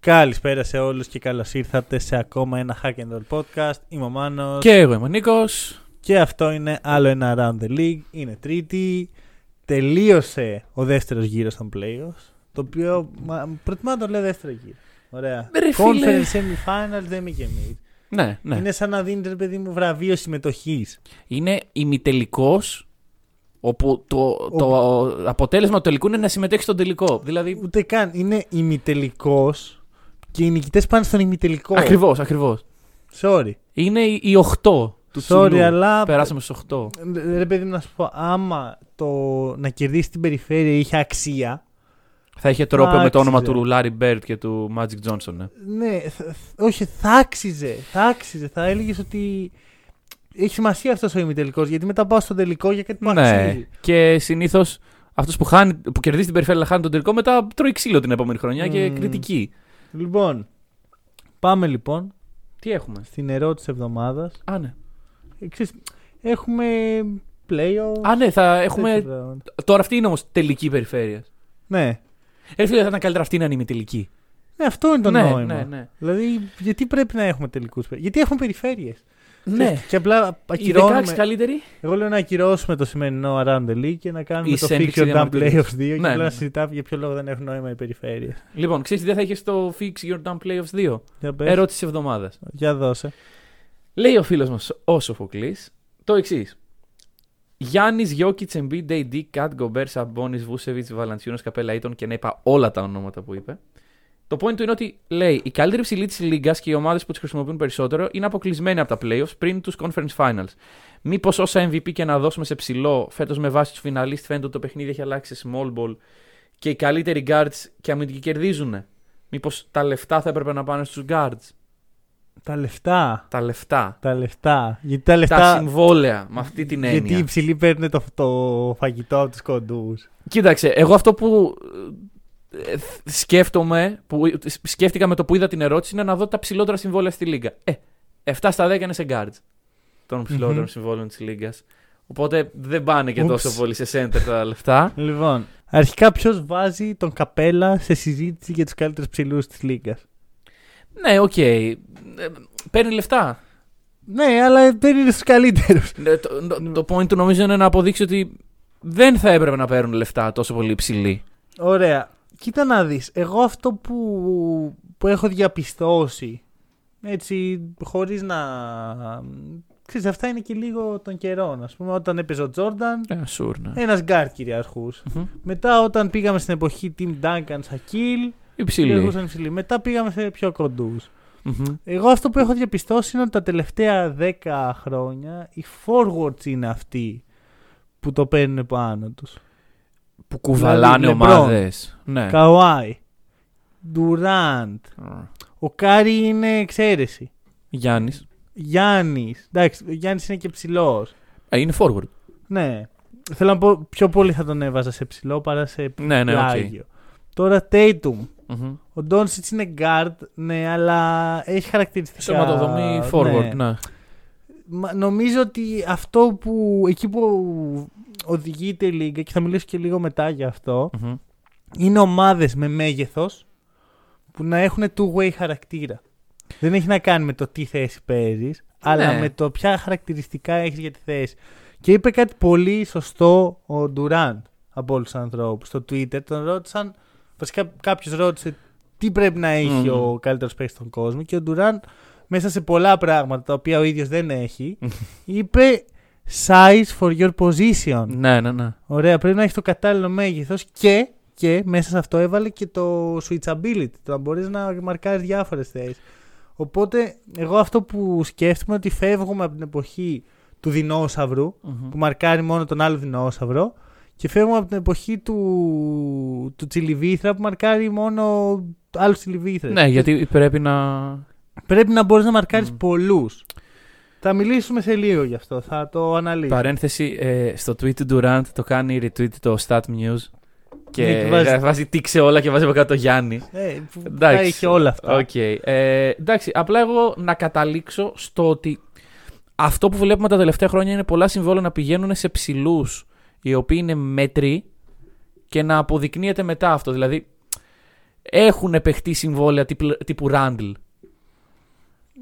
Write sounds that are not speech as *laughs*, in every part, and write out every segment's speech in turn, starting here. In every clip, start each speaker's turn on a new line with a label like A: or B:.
A: Καλησπέρα σε όλους και καλώς ήρθατε σε ακόμα ένα Hack and Roll podcast. Είμαι ο Μάνος
B: Και εγώ είμαι ο Νίκος.
A: και αυτό είναι άλλο ένα Around the League. Είναι τρίτη. Τελείωσε ο δεύτερος γύρος των playoffs. Το οποίο μα, προτιμά να το λέω δεύτερο γύρο. Ωραία.
B: Ρε φίλε.
A: Conference semifinals δεν είμαι και mid.
B: Ναι, ναι.
A: Είναι σαν να δίνει ρε παιδί μου βραβείο συμμετοχής.
B: Είναι ημιτελικός όπου το, το αποτέλεσμα του τελικού είναι να συμμετέχει στον τελικό. Δηλαδή.
A: Ούτε καν. Είναι ημιτελικός και οι νικητές πάνε στον ημιτελικό.
B: Ακριβώς, ακριβώς.
A: Sorry.
B: Είναι οι οι 8 του
A: Sorry,
B: ψηλού.
A: αλλά-
B: Περάσαμε στους 8.
A: Ρε παιδί μου να σου πω, άμα το να κερδίσει την περιφέρεια είχε αξία.
B: Θα είχε τρόπαιο με το όνομα
A: Άξιζε.
B: του Larry Bird και του Magic Johnson. Ναι.
A: Ναι, θ- θ- όχι, θα άξιζε. Θα άξιζε. Θα έλεγες ότι έχει σημασία αυτός ο ημιτελικός. Γιατί μετά πάω στον τελικό για κάτι που
B: ναι.
A: αξίζει.
B: Και συνήθως αυτός που, χάνει, που κερδίζει την περιφέρεια αλλά χάνει τον τελικό μετά τρώει ξύλο την επόμενη χρονιά και
A: Μμμ.
B: κριτική.
A: Λοιπόν, πάμε λοιπόν
B: Τι έχουμε;
A: στην ερώτηση της εβδομάδας.
B: Α, ναι.
A: έχουμε playoff.
B: Α, ναι, θα έχουμε.
A: τέτοιο.
B: Τώρα αυτή είναι όμως τελική περιφέρεια.
A: Ναι.
B: Ε, φίλε, θα ήταν καλύτερα αυτή να είναι ημιτελική.
A: ναι, αυτό είναι το
B: ναι,
A: νόημα.
B: ναι, ναι.
A: Δηλαδή, γιατί πρέπει να έχουμε τελικού. Γιατί έχουμε περιφέρειες;
B: Ναι.
A: Και απλά
B: Οι 16
A: ακυρώνουμε.
B: καλύτεροι.
A: Εγώ λέω να ακυρώσουμε το σημερινό Around the League και να κάνουμε
B: Η
A: το
B: Celtics
A: Fix Your Damn
B: διαμαρτυρίες.
A: Playoffs 2 και
B: Ναι,
A: απλά
B: ναι.
A: να συζητάμε για ποιο λόγο δεν έχουν νόημα οι περιφέρειες.
B: Λοιπόν, ξέρεις τι δεν θα είχες στο Fix Your Damn Playoffs 2.
A: Για πες.
B: Ερώτηση τη εβδομάδας.
A: Για δώσε.
B: Λέει ο φίλος μας ο Σοφοκλής το εξής. Γιάννης, Γιώκητς, Embiid, AD, Κατ, Γκομπέρ, Σαμπόνι, Βούσεβιτ, Βαλαντσιούνο, Καπέλα Ήτων και να είπα όλα τα ονόματα που είπε. Το point του είναι ότι λέει η καλύτερη ψηλή της Λίγκας και οι ομάδες που τις χρησιμοποιούν περισσότερο είναι αποκλεισμένοι από τα playoffs πριν τους conference finals. Μήπως όσα MVP και να δώσουμε σε ψηλό φέτος με βάση τους φιναλίστ φαίνεται ότι το παιχνίδι έχει αλλάξει σε small ball και οι καλύτεροι guards και αμυντικοί κερδίζουν. Μήπως τα λεφτά θα έπρεπε να πάνε στους guards;
A: Τα λεφτά.
B: Τα λεφτά.
A: Τα λεφτά. Γιατί τα
B: Τα
A: λεφτά.
B: συμβόλαια με αυτή την έννοια.
A: γιατί οι ψηλοί παίρνουν το, το φαγητό από τους κοντούς.
B: Κοίταξε, εγώ αυτό που ε, θ- σκέφτομαι, που σκέφτηκα με το που είδα την ερώτηση, είναι να δω τα ψηλότερα συμβόλαια στη Λίγκα. Ε, 7 στα 10 είναι σε guards των ψηλότερων
A: Μμμ.
B: συμβόλαιων της Λίγκας. Οπότε δεν πάνε και
A: Oops.
B: τόσο πολύ σε center τα λεφτά.
A: Λοιπόν, αρχικά ποιος βάζει τον Καπέλα σε συζήτηση για τους καλύτερους ψηλούς της Λίγκας;
B: ναι, οκ. Ε, παίρνει λεφτά.
A: Ναι, αλλά δεν είναι στου καλύτερους.
B: Ναι, το, το, το point του νομίζω είναι να αποδείξει ότι δεν θα έπρεπε να παίρνουν λεφτά τόσο πολύ ψηλοί.
A: Ωραία. Κοίτα να δεις. Εγώ αυτό που, που έχω διαπιστώσει, έτσι, χωρίς να... Ξέρεις, αυτά είναι και λίγο των καιρών. Ας πούμε, όταν έπαιζε ο Τζόρνταν,
B: Ε, sure, ναι.
A: ένας γκάρ κυριαρχούς.
B: Μμμ.
A: Μετά όταν πήγαμε στην εποχή Tim Duncan, Shaquille,
B: Ψηλοί.
A: κυριαρχούσαν ψηλοί. Μετά πήγαμε σε πιο κοντούς.
B: Μμμ.
A: Εγώ αυτό που έχω διαπιστώσει είναι ότι τα τελευταία 10 χρόνια οι forwards είναι αυτοί που το παίρνουν πάνω τους.
B: Που κουβαλάνε
A: Δηλαδή, LeBron.
B: ομάδες. Ναι.
A: Καουάι, Ντουράντ, Ο Κάρι είναι εξαίρεση.
B: Γιάννης.
A: Γιάννης. Εντάξει, ο Γιάννης είναι και ψηλός.
B: Ε, είναι forward.
A: Ναι. Θέλω να πω πιο πολύ θα τον έβαζα σε ψηλό παρά σε
B: Ναι, ναι, οκ.
A: πλάγιο. Τώρα Tatum.
B: Μμμ.
A: Ο Ντόνσιτς είναι guard, ναι, αλλά έχει χαρακτηριστικά.
B: Σωματοδομή forward, ναι.
A: Μα Νομίζω ότι αυτό που. εκεί που οδηγείται η Λίγκα και θα μιλήσω και λίγο μετά για αυτό,
B: Μμμ.
A: είναι ομάδες με μέγεθος που να έχουν two-way χαρακτήρα. Δεν έχει να κάνει με το τι θέση παίζεις, αλλά
B: Ναι.
A: με το ποια χαρακτηριστικά έχεις για τη θέση. Και είπε κάτι πολύ σωστό ο Ντουράντ από όλους τους ανθρώπους. Στο Twitter τον ρώτησαν. Βασικά κάποιος ρώτησε τι πρέπει να έχει
B: Μμμ.
A: ο καλύτερος παίκτης στον κόσμο. Και ο Ντουράντ μέσα σε πολλά πράγματα τα οποία ο ίδιος δεν έχει, είπε size for your position.
B: Ναι, ναι, ναι.
A: Ωραία, πρέπει να έχει το κατάλληλο μέγεθος και, και μέσα σε αυτό έβαλε και το switchability. Το να μπορείς να μαρκάρεις διάφορες θέσεις. Οπότε, εγώ αυτό που σκέφτομαι είναι ότι φεύγουμε από την εποχή του δεινόσαυρου,
B: Μμμ.
A: που μαρκάρει μόνο τον άλλο δεινόσαυρο, και φεύγουμε από την εποχή του, του τσιλιβήθρα που μαρκάρει μόνο άλλους τσιλιβήθρες.
B: Ναι, γιατί πρέπει να.
A: πρέπει να μπορείς να μαρκάρεις
B: Μμ.
A: πολλούς. Θα μιλήσουμε σε λίγο γι' αυτό. Θα το αναλύσουμε.
B: Παρένθεση, ε, στο tweet του Durant το κάνει retweet το StatMuse. Και
A: Ναι, και βάζει-
B: βάζει... τικ σε όλα και βάζει από κάτω Γιάννη.
A: Ε, που
B: Εντάξει.
A: τα είχε όλα αυτά.
B: Οκ. Ε, εντάξει, απλά εγώ να καταλήξω στο ότι αυτό που βλέπουμε τα τελευταία χρόνια είναι πολλά συμβόλαια να πηγαίνουν σε ψηλούς οι οποίοι είναι μέτριοι και να αποδεικνύεται μετά αυτό. Δηλαδή, έχουν παιχτεί συμβόλαια τύπου, τύπου Randall.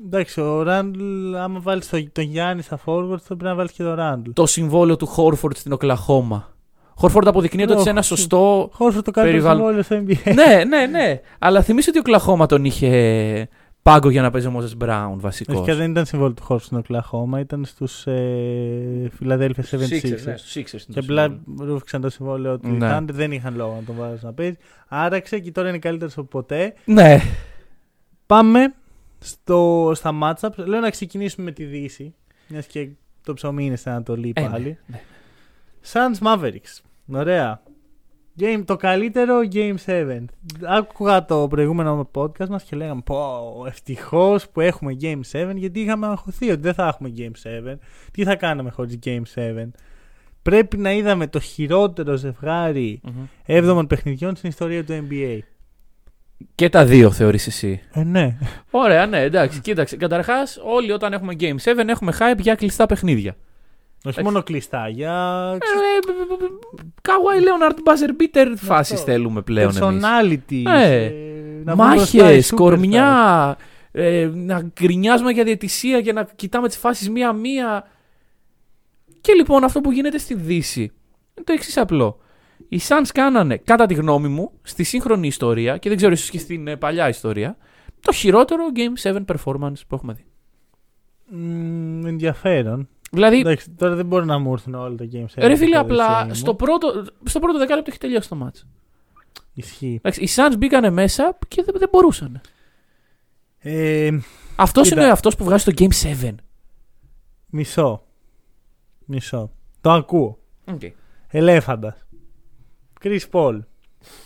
A: Εντάξει, ο Ράντλ, άμα βάλεις τον, τον Γιάννη στα forward, θα πρέπει να βάλεις και τον Ράντλ.
B: Το συμβόλαιο του Χόρφορντ στην Οκλαχώμα. Χόρφορντ αποδεικνύεται ότι σε ένα
A: Όχι.
B: σωστό.
A: Χώρο το καλύτερο
B: Περιβάλλον.
A: συμβόλαιο στο NBA.
B: ναι, ναι, ναι. Αλλά θυμίσου ότι ο Οκλαχώμα τον είχε πάγκο για να παίζει ο Μόζες Μπράουν βασικός.
A: Βασικά δεν ήταν συμβόλαιο του χώρου στην Οκλαχώμα, ήταν στους ε, Philadelphia 76ers. Και απλά ρούφηξαν το συμβόλαιο του.
B: Ναι.
A: Ναι. δεν είχαν λόγο να τον βάζουν να παίζει. Άραξε και τώρα είναι καλύτερος από ποτέ.
B: Ναι.
A: Πάμε στο, στα matchups. Λέω να ξεκινήσουμε με τη Δύση. Μιας και το ψωμί είναι στην Ανατολή
B: Ε, ναι,
A: πάλι.
B: ναι.
A: Suns Mavericks. Ωραία. Game, το καλύτερο Game 7. Άκουγα το προηγούμενο podcast μας και λέγαμε πω ευτυχώς που έχουμε Game 7 γιατί είχαμε αγχωθεί ότι δεν θα έχουμε Game 7. Τι θα κάναμε χωρίς Game 7. Πρέπει να είδαμε το χειρότερο ζευγάρι
B: Μμμ.
A: 7 παιχνιδιών στην ιστορία του NBA.
B: Και τα δύο θεωρείς εσύ.
A: Ε, ναι.
B: Ωραία, ναι, εντάξει. Κοίταξε. Καταρχάς, όλοι όταν έχουμε Game 7 έχουμε hype για κλειστά παιχνίδια.
A: Όχι μόνο κλειστά, για
B: Κawhi Leonard buzzer beater φάσει θέλουμε πλέον εμείς.
A: personality.
B: Ε,
A: ε, να βγουν μπροστά οι
B: Μάχες,
A: superstars.
B: κορμιά, ε, να γκρινιάζουμε για διαιτησία και να κοιτάμε τις φάσεις μία-μία. Και λοιπόν αυτό που γίνεται στη Δύση είναι το εξής απλό. Οι Suns κάνανε, κατά τη γνώμη μου, στη σύγχρονη ιστορία και δεν ξέρω ίσως και στην ε, παλιά ιστορία, το χειρότερο Game 7 performance που έχουμε δει.
A: Μμμ, ενδιαφέρον.
B: Δηλαδή,
A: Εντάξει, τώρα δεν μπορεί να μου έρθουν όλα τα games.
B: ρε φίλε,
A: στο
B: απλά
A: δεξί μου.
B: στο πρώτο, στο πρώτο δεκάλεπτο έχει τελειώσει το μάτς.
A: Ισχύει.
B: Εντάξει, οι Suns μπήκανε μέσα και δεν, δεν μπορούσαν.
A: Ε,
B: Αυτός
A: Κοίτα.
B: είναι αυτός που βγάζει το Game 7.
A: μισό. Μισό. Το ακούω.
B: Okay.
A: Ελέφαντας. Chris Paul.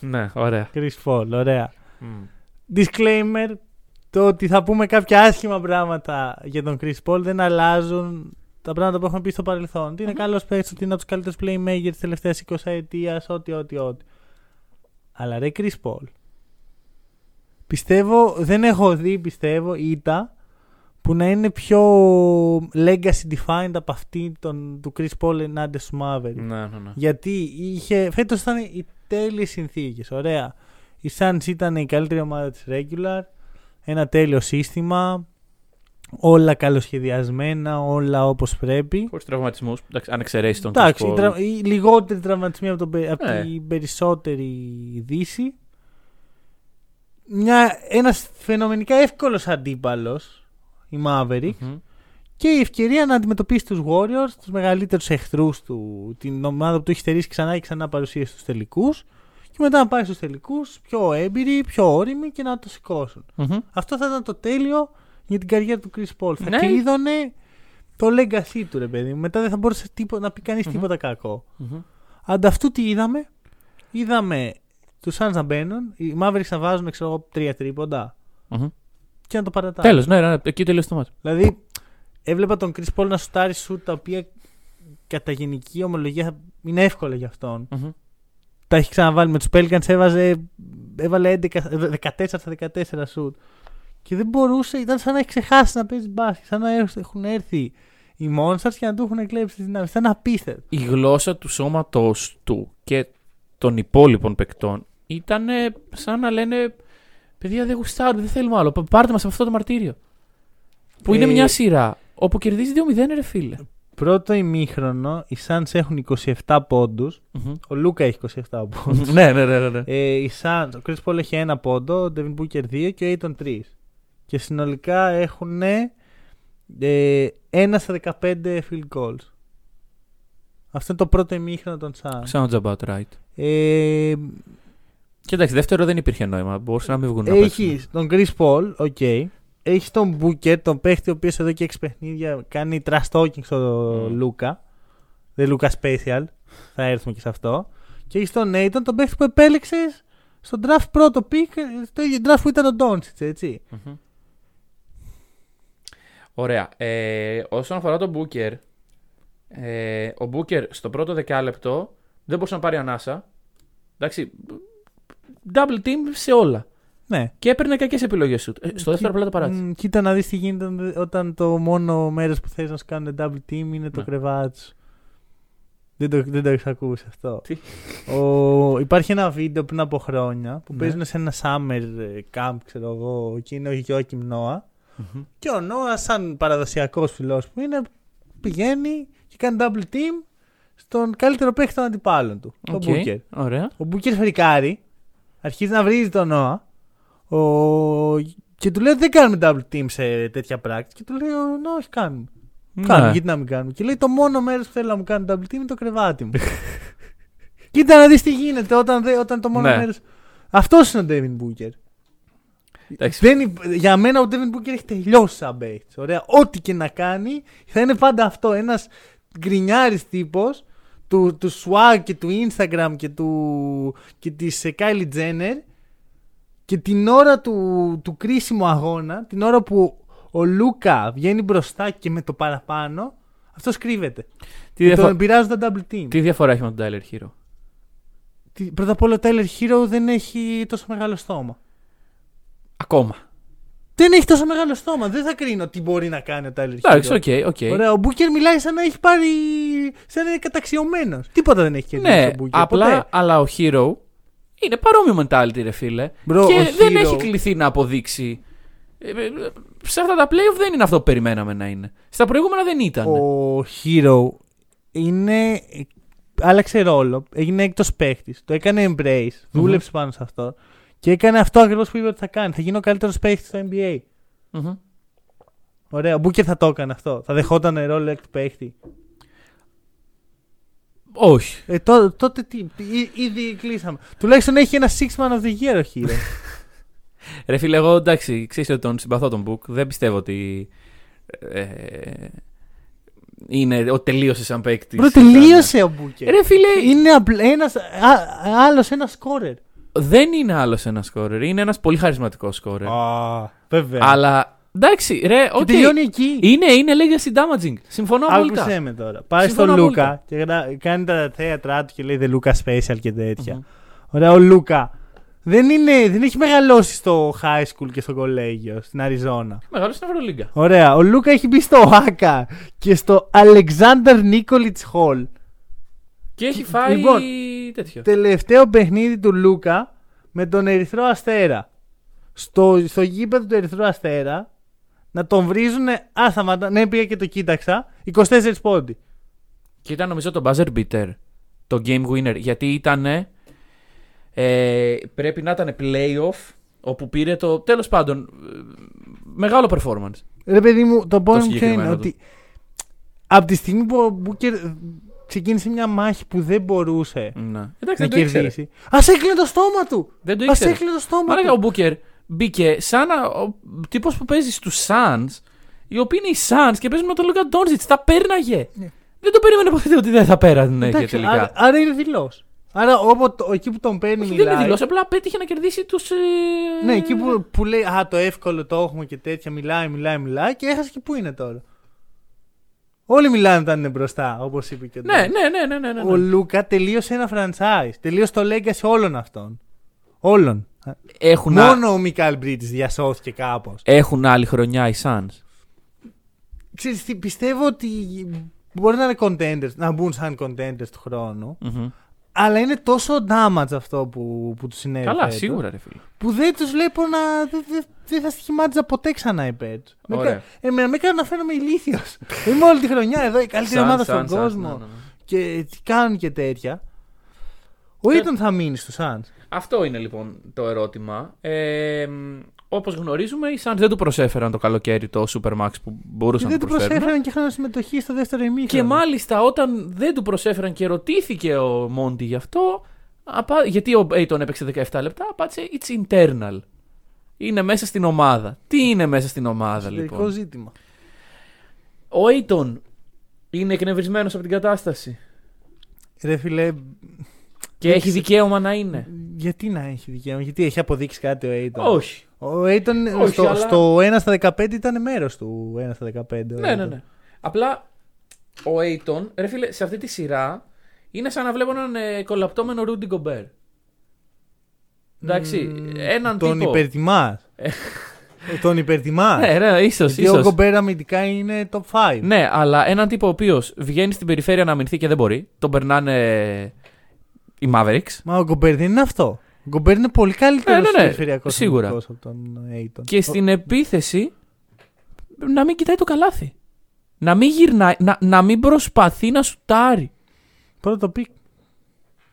B: Ναι, ωραία.
A: Chris Paul, ωραία. Disclaimer. Το ότι θα πούμε κάποια άσχημα πράγματα για τον Chris Paul δεν αλλάζουν τα πράγματα που έχουμε πει στο παρελθόν. Ότι είναι καλός παίκτης, ότι είναι από τους καλύτερους playmakers της τελευταίας 20 ετίας, ό,τι, ό,τι, ό,τι. Αλλά ρε Chris Paul. Πιστεύω, δεν έχω δει, πιστεύω, ήττα που να είναι πιο legacy defined από αυτή των, του Chris Paul ενάντια στους Mavericks.
B: Ναι, ναι, ναι.
A: Γιατί είχε, φέτος ήταν οι τέλειες συνθήκες. Ωραία. Οι Suns ήταν η καλύτερη ομάδα της regular. Ένα τέλειο σύστημα. Όλα καλοσχεδιασμένα, όλα όπως πρέπει.
B: Χωρίς τραυματισμούς. Αν εξαιρέσεις τον
A: Εντάξει,
B: Chris
A: οι,
B: Paul.
A: τρα... οι λιγότεροι τραυματισμοί από, τον... πε- από
B: Ναι.
A: την περισσότερη δύση. Μια... Ένας φαινομενικά εύκολος αντίπαλος, η Maverick,
B: Μμμ.
A: και η ευκαιρία να αντιμετωπίσει τους Warriors, τους μεγαλύτερους εχθρούς του, την ομάδα που του έχει στερήσει ξανά και ξανά παρουσία στους τελικούς και μετά να πάει στους τελικούς πιο έμπειροι, πιο όριμοι και να το σηκώσουν.
B: Μμμ.
A: Αυτό θα ήταν το τέλειο για την καριέρα του Chris Paul. Θα
B: Ναι.
A: κλείδωνε το legacy του ρε παιδί μου. Μετά δεν θα μπορούσε τίπο- να πει κανείς
B: Μμμ.
A: τίποτα κακό.
B: Μμμ.
A: Ανταυτού τι είδαμε; Είδαμε τους Suns να μπαίνουν, οι Mavericks να βάζουν ξέρω εγώ τρία τρίποντα
B: Μμμ.
A: Και να το παρατάνε.
B: Τέλος, ναι, ναι, εκεί τελείωσε το μάτι.
A: Δηλαδή, έβλεπα τον Chris Paul να σουτάρει σουτ τα οποία κατά γενική ομολογία θα- είναι εύκολα για αυτόν. Τα έχει ξαναβάλει με τους Pelicans, έβαζε, έβαλε 11, 14 στα 14 σουτ. Και δεν μπορούσε, ήταν σαν να έχει ξεχάσει να παίζει μπάσκετ. Σαν να έχουν έρθει οι Monsters και να του έχουν κλέψει τις δυνάμεις. Ήταν απίθετο.
B: Η γλώσσα του σώματό του και των υπόλοιπων παικτών ήταν σαν να λένε Παιδιά δεν γουστάρω, δεν θέλουμε άλλο. Πα- Πάρτε μας από αυτό το μαρτύριο. Που είναι
A: Ε,
B: μια σειρά όπου κερδίζει 2-0, ρε φίλε.
A: Πρώτο ημίχρονο, οι Suns έχουν 27 πόντους.
B: Μμμ.
A: Ο Λούκα έχει 27 πόντους. *laughs*
B: ναι, ναι, ναι, ναι, ναι.
A: Ε, οι Suns, ο Chris Paul έχει ένα πόντο, ο Devin Booker 2 και ο Aiton 3. Και συνολικά έχουν ε, ένα στα 15 field goals. Αυτό είναι το πρώτο ημίχρονο των Suns.
B: Sounds about right.
A: Ε,
B: Κοίταξε, δεύτερο δεν υπήρχε νόημα. Μπορούσε να μην βγουν να
A: έχει
B: παίξουν.
A: τον Chris Paul, οκ. Έχει τον Booker, τον παίχτη ο οποίος εδώ και 6 παιχνίδια κάνει trash talking στο
B: Mm.
A: Λούκα. The Luka Special. Θα έρθουμε και σε αυτό. Και έχει τον Ayton, τον παίχτη που επέλεξε στο draft πρώτο pick, το ίδιο draft που ήταν ο Doncic, έτσι.
B: Μμμ. Ωραία. Ε, όσον αφορά τον Booker, ε, ο Booker στο πρώτο δεκάλεπτο δεν μπορούσε να πάρει ανάσα. Εντάξει, double team σε όλα.
A: Ναι.
B: Και έπαιρνε κακές επιλογές σου. Ε, στο δεύτερο απλά το παράτησε.
A: Μ, κοίτα να δεις τι γίνεται όταν το μόνο μέρος που θες να σου κάνουν double team είναι το
B: Ναι.
A: κρεβάτι σου. Δεν το, δεν το έχεις ακούσει αυτό.
B: Τι;
A: Ο, υπάρχει ένα βίντεο πριν από χρόνια που
B: Ναι.
A: παίζουν σε ένα summer ε, camp, ξέρω εγώ, και είναι ο Γιοακίμ Νόα. Και ο Νόα, σαν παραδοσιακός ψηλός που είναι, πηγαίνει και κάνει double team στον καλύτερο παίκτη των αντιπάλων του, τον
B: Οκ,
A: Booker.
B: Ωραία.
A: Ο Μπούκερ φρικάρει, αρχίζει να βρίζει τον Νόα ο... και του λέει ότι δεν κάνουμε double team σε τέτοια πράξη. Και του λέει: ο, Ναι, όχι, κάνουμε. Κάνουμε, γιατί να μην κάνουμε. Και λέει: Το μόνο μέρος που θέλω να μου κάνει double team είναι το κρεβάτι μου. *laughs* Κοίτα να δεις τι γίνεται όταν, δε- όταν το μόνο
B: Ναι.
A: μέρο. Αυτός είναι ο David Booker.
B: Εντάξει.
A: Δεν, υ- για μένα ο David Booker έχει τελειώσει σαν παίκτης. Ωραία. Ό,τι και να κάνει θα είναι πάντα αυτό. Ένας γκρινιάρης τύπος του, του swag και του Instagram και, του, και της ε, Kylie Jenner και την ώρα του, του κρίσιμου αγώνα, την ώρα που ο Λούκα βγαίνει μπροστά και με το παραπάνω, αυτός κρύβεται.
B: Τι,
A: Και
B: διαφο-
A: τον πειράζουν τα double team.
B: τι διαφορά έχει με τον Tyler Herro;
A: Τι- Πρώτα απ' όλα ο Tyler Herro δεν έχει τόσο μεγάλο στόμα.
B: Ακόμα.
A: Δεν έχει τόσο μεγάλο στόμα. Δεν θα κρίνω τι μπορεί να κάνει ο Tyler Herro.
B: Εντάξει, οκ, οκ.
A: Ωραία, ο Μπούκερ μιλάει σαν να έχει πάρει. σαν να είναι καταξιωμένος. Τίποτα δεν έχει κερδίσει
B: Ναι,
A: ο Μπούκερ.
B: απλά,
A: ποτέ.
B: αλλά ο Herro είναι παρόμοιο mentality, ρε φίλε.
A: Bro,
B: και
A: ο
B: δεν
A: Herro-
B: έχει κληθεί να αποδείξει. Ε, ε, Σε αυτά τα playoff δεν είναι αυτό που περιμέναμε να είναι. Στα προηγούμενα δεν ήταν.
A: Ο Hero είναι. άλλαξε ρόλο. Έγινε έκτος παίχτης. Το έκανε embrace. Δούλεψε πάνω σε αυτό. Και έκανε αυτό ακριβώς που είπε ότι θα κάνει. Θα γίνει ο καλύτερος παίχτης στο NBA.
B: Μμμ.
A: Ωραία, ο Μπούκερ θα το έκανε αυτό. Θα δεχόταν ρόλο έκτο παίχτη.
B: Όχι.
A: Ε, τό- τότε τι. Εί- Ήδη κλείσαμε. Τουλάχιστον έχει ένα six man of the year ο Hero. *laughs*
B: Ρε φίλε, εγώ εντάξει, ξέρεις ότι τον συμπαθώ τον Book. Δεν πιστεύω ότι. Ε, είναι ο τελείωσε σαν παίκτης.
A: Bro, τελείωσε ο Μπούκερ.
B: Ρε φίλε,
A: Είναι ένας, α, άλλος ένας σκόρερ.
B: Δεν είναι άλλος ένας σκόρερ. Είναι ένας πολύ χαρισματικός σκόρερ.
A: Α, βέβαια.
B: Αλλά εντάξει, ρε,
A: Και
B: οκ.
A: τελειώνει εκεί.
B: Είναι, είναι legacy damaging. Συμφωνώ απόλυτα.
A: Άκουσέ με τώρα. Πάει
B: Συμφωνώ
A: στον
B: απόλυτα.
A: Λούκα και γρα- κάνει τα θέατρά του και λέει The Luka Special και τέτοια.
B: Μμμ.
A: Ωραία, ο Λούκα δεν, είναι, δεν έχει μεγαλώσει στο high school και στο κολέγιο στην Αριζόνα.
B: Μεγάλο στην Ευρωλίγκα.
A: Ωραία, ο Λούκα έχει μπει στο ΆΚΑ και στο Alexander Nikolic Hall.
B: Και έχει φάει
A: Λοιπόν,
B: τέτοιο.
A: Τελευταίο παιχνίδι του Λούκα με τον Ερυθρό Αστέρα. Στο, στο γήπεδο του Ερυθρού Αστέρα να τον βρίζουν. Α, σταματά. Ναι, πήγα και το κοίταξα. 24 πόντι.
B: Και ήταν νομίζω το buzzer beater. Το game winner. Γιατί ήταν. Ε, πρέπει να ήταν playoff. Όπου πήρε το. Τέλος πάντων. ε, Μεγάλο performance.
A: Ρε παιδί μου, το point μου ποιο είναι
B: συγκεκριμένο
A: ότι από τη στιγμή που ο Μπούκερ ξεκίνησε μια μάχη που δεν μπορούσε
B: Ναι. Εντάξει,
A: να
B: δεν το ήξερε.
A: κερδίσει. Α έκλεινε το στόμα του!
B: Δεν το
A: Α
B: ήξερε.
A: έκλεινε το στόμα
B: Μα λέγα,
A: του!
B: ο Μπούκερ μπήκε σαν να, ο τύπος που παίζει στους Suns, οι οποίοι είναι οι Suns και παίζουν με τον Λούκα Ντόνζιτ. Τα πέρναγε. Δεν το περίμενε ποτέ ότι δεν θα πέρανε
A: Εντάξει,
B: τελικά.
A: άρα, άρα είναι δηλός. Άρα όποτε, εκεί που τον παίρνει
B: Όχι,
A: μιλάει.
B: δεν είναι δηλώσει, απλά πέτυχε να κερδίσει τους. Ε...
A: Ναι, εκεί που, που λέει Α, το εύκολο το έχουμε και τέτοια. Μιλάει, μιλάει, μιλάει και έχασε και πού είναι τώρα. Όλοι μιλάνε όταν είναι μπροστά, όπως είπε και ο
B: Ναι,
A: Ντόνι.
B: ναι, ναι, ναι, ναι, ναι.
A: Ο Λούκα τελείωσε ένα franchise. Τελείωσε το legacy όλων αυτών. Όλων.
B: Έχουν, α-
A: Μόνο ο Μικάλ Μπρίτης διασώθηκε κάπως.
B: έχουν άλλη χρονιά οι Suns.
A: Ξέρεις τι, πιστεύω ότι μπορεί να είναι contenders, να μπουν σαν contenders του χρόνου.
B: Μμμ.
A: Αλλά είναι τόσο damage αυτό που, που τους συνέβη.
B: Καλά,
A: φέτος,
B: σίγουρα, ρε φίλε.
A: Που δεν τους βλέπω να. Δεν δε, δεν θα στοιχημάτιζα ποτέ ξανά υπέρ του.
B: Ωραία.
A: Εμένα με έκανε να φαίνομαι ηλίθιος. *laughs* Είμαι όλη τη χρονιά εδώ, η καλύτερη
B: Suns,
A: ομάδα
B: Suns,
A: στον
B: Suns,
A: κόσμο.
B: ναι, ναι, ναι.
A: Και τι κάνουν και τέτοια. Ο
B: Ε,
A: Ήτον θα μείνει στου Suns.
B: Αυτό είναι λοιπόν το ερώτημα. Ε, Όπως γνωρίζουμε, οι Suns δεν του προσέφεραν το καλοκαίρι το Supermax που
A: Και
B: μπορούσαν
A: δεν
B: να
A: του
B: του προσφέρουν.
A: προσέφεραν και χρόνο συμμετοχή στο δεύτερο ημίχρονο.
B: Και μάλιστα όταν δεν του προσέφεραν και ρωτήθηκε ο Μόντι γι' αυτό, απα- γιατί ο Aiton έπαιξε 17 λεπτά, απάντησε It's internal. Είναι μέσα στην ομάδα. Τι είναι μέσα στην ομάδα
A: Εσωτερικό
B: λοιπόν;
A: ζήτημα.
B: Ο Aiton είναι εκνευρισμένος από την κατάσταση.
A: Ρε φιλέ,
B: Και έχει δικαίωμα να είναι.
A: γιατί να έχει δικαίωμα, γιατί έχει αποδείξει κάτι ο Aiton.
B: Όχι.
A: Ο Aiton
B: Όχι,
A: στο,
B: αλλά-
A: στο 1 στα 15 ήταν μέρος του 1 στα 15. ο
B: Ναι, ναι,
A: Aiton.
B: ναι. Απλά ο Aiton, ρε φίλε, σε αυτή τη σειρά είναι σαν να βλέπω έναν ε, κολαπτώμενο Ρούντι Γκομπέρ. Εντάξει,
A: Μμμ,
B: έναν
A: τον
B: τύπο.
A: υπερτιμάς. τον υπερτιμάς. *laughs*
B: Ναι, ναι, ίσως,
A: Γιατί ο
B: ίσως.
A: Γκομπέρ αμυντικά είναι top 5.
B: Ναι, αλλά έναν τύπο ο οποίος βγαίνει στην περιφέρεια να αμυνθεί και δεν μπορεί. Τον περνάνε οι Mavericks.
A: Μα ο Γκομπέρ δεν είναι αυτό. Ο Γκομπέρ είναι πολύ καλύτερος
B: Ναι, ναι, ναι,
A: περιφερειακός
B: σίγουρα.
A: από τον Ayton.
B: Και στην επίθεση να μην κοιτάει το καλάθι. Να μην γυρνάει, να, να μην προσπαθεί να σουτάρει.
A: Πρώτο pick.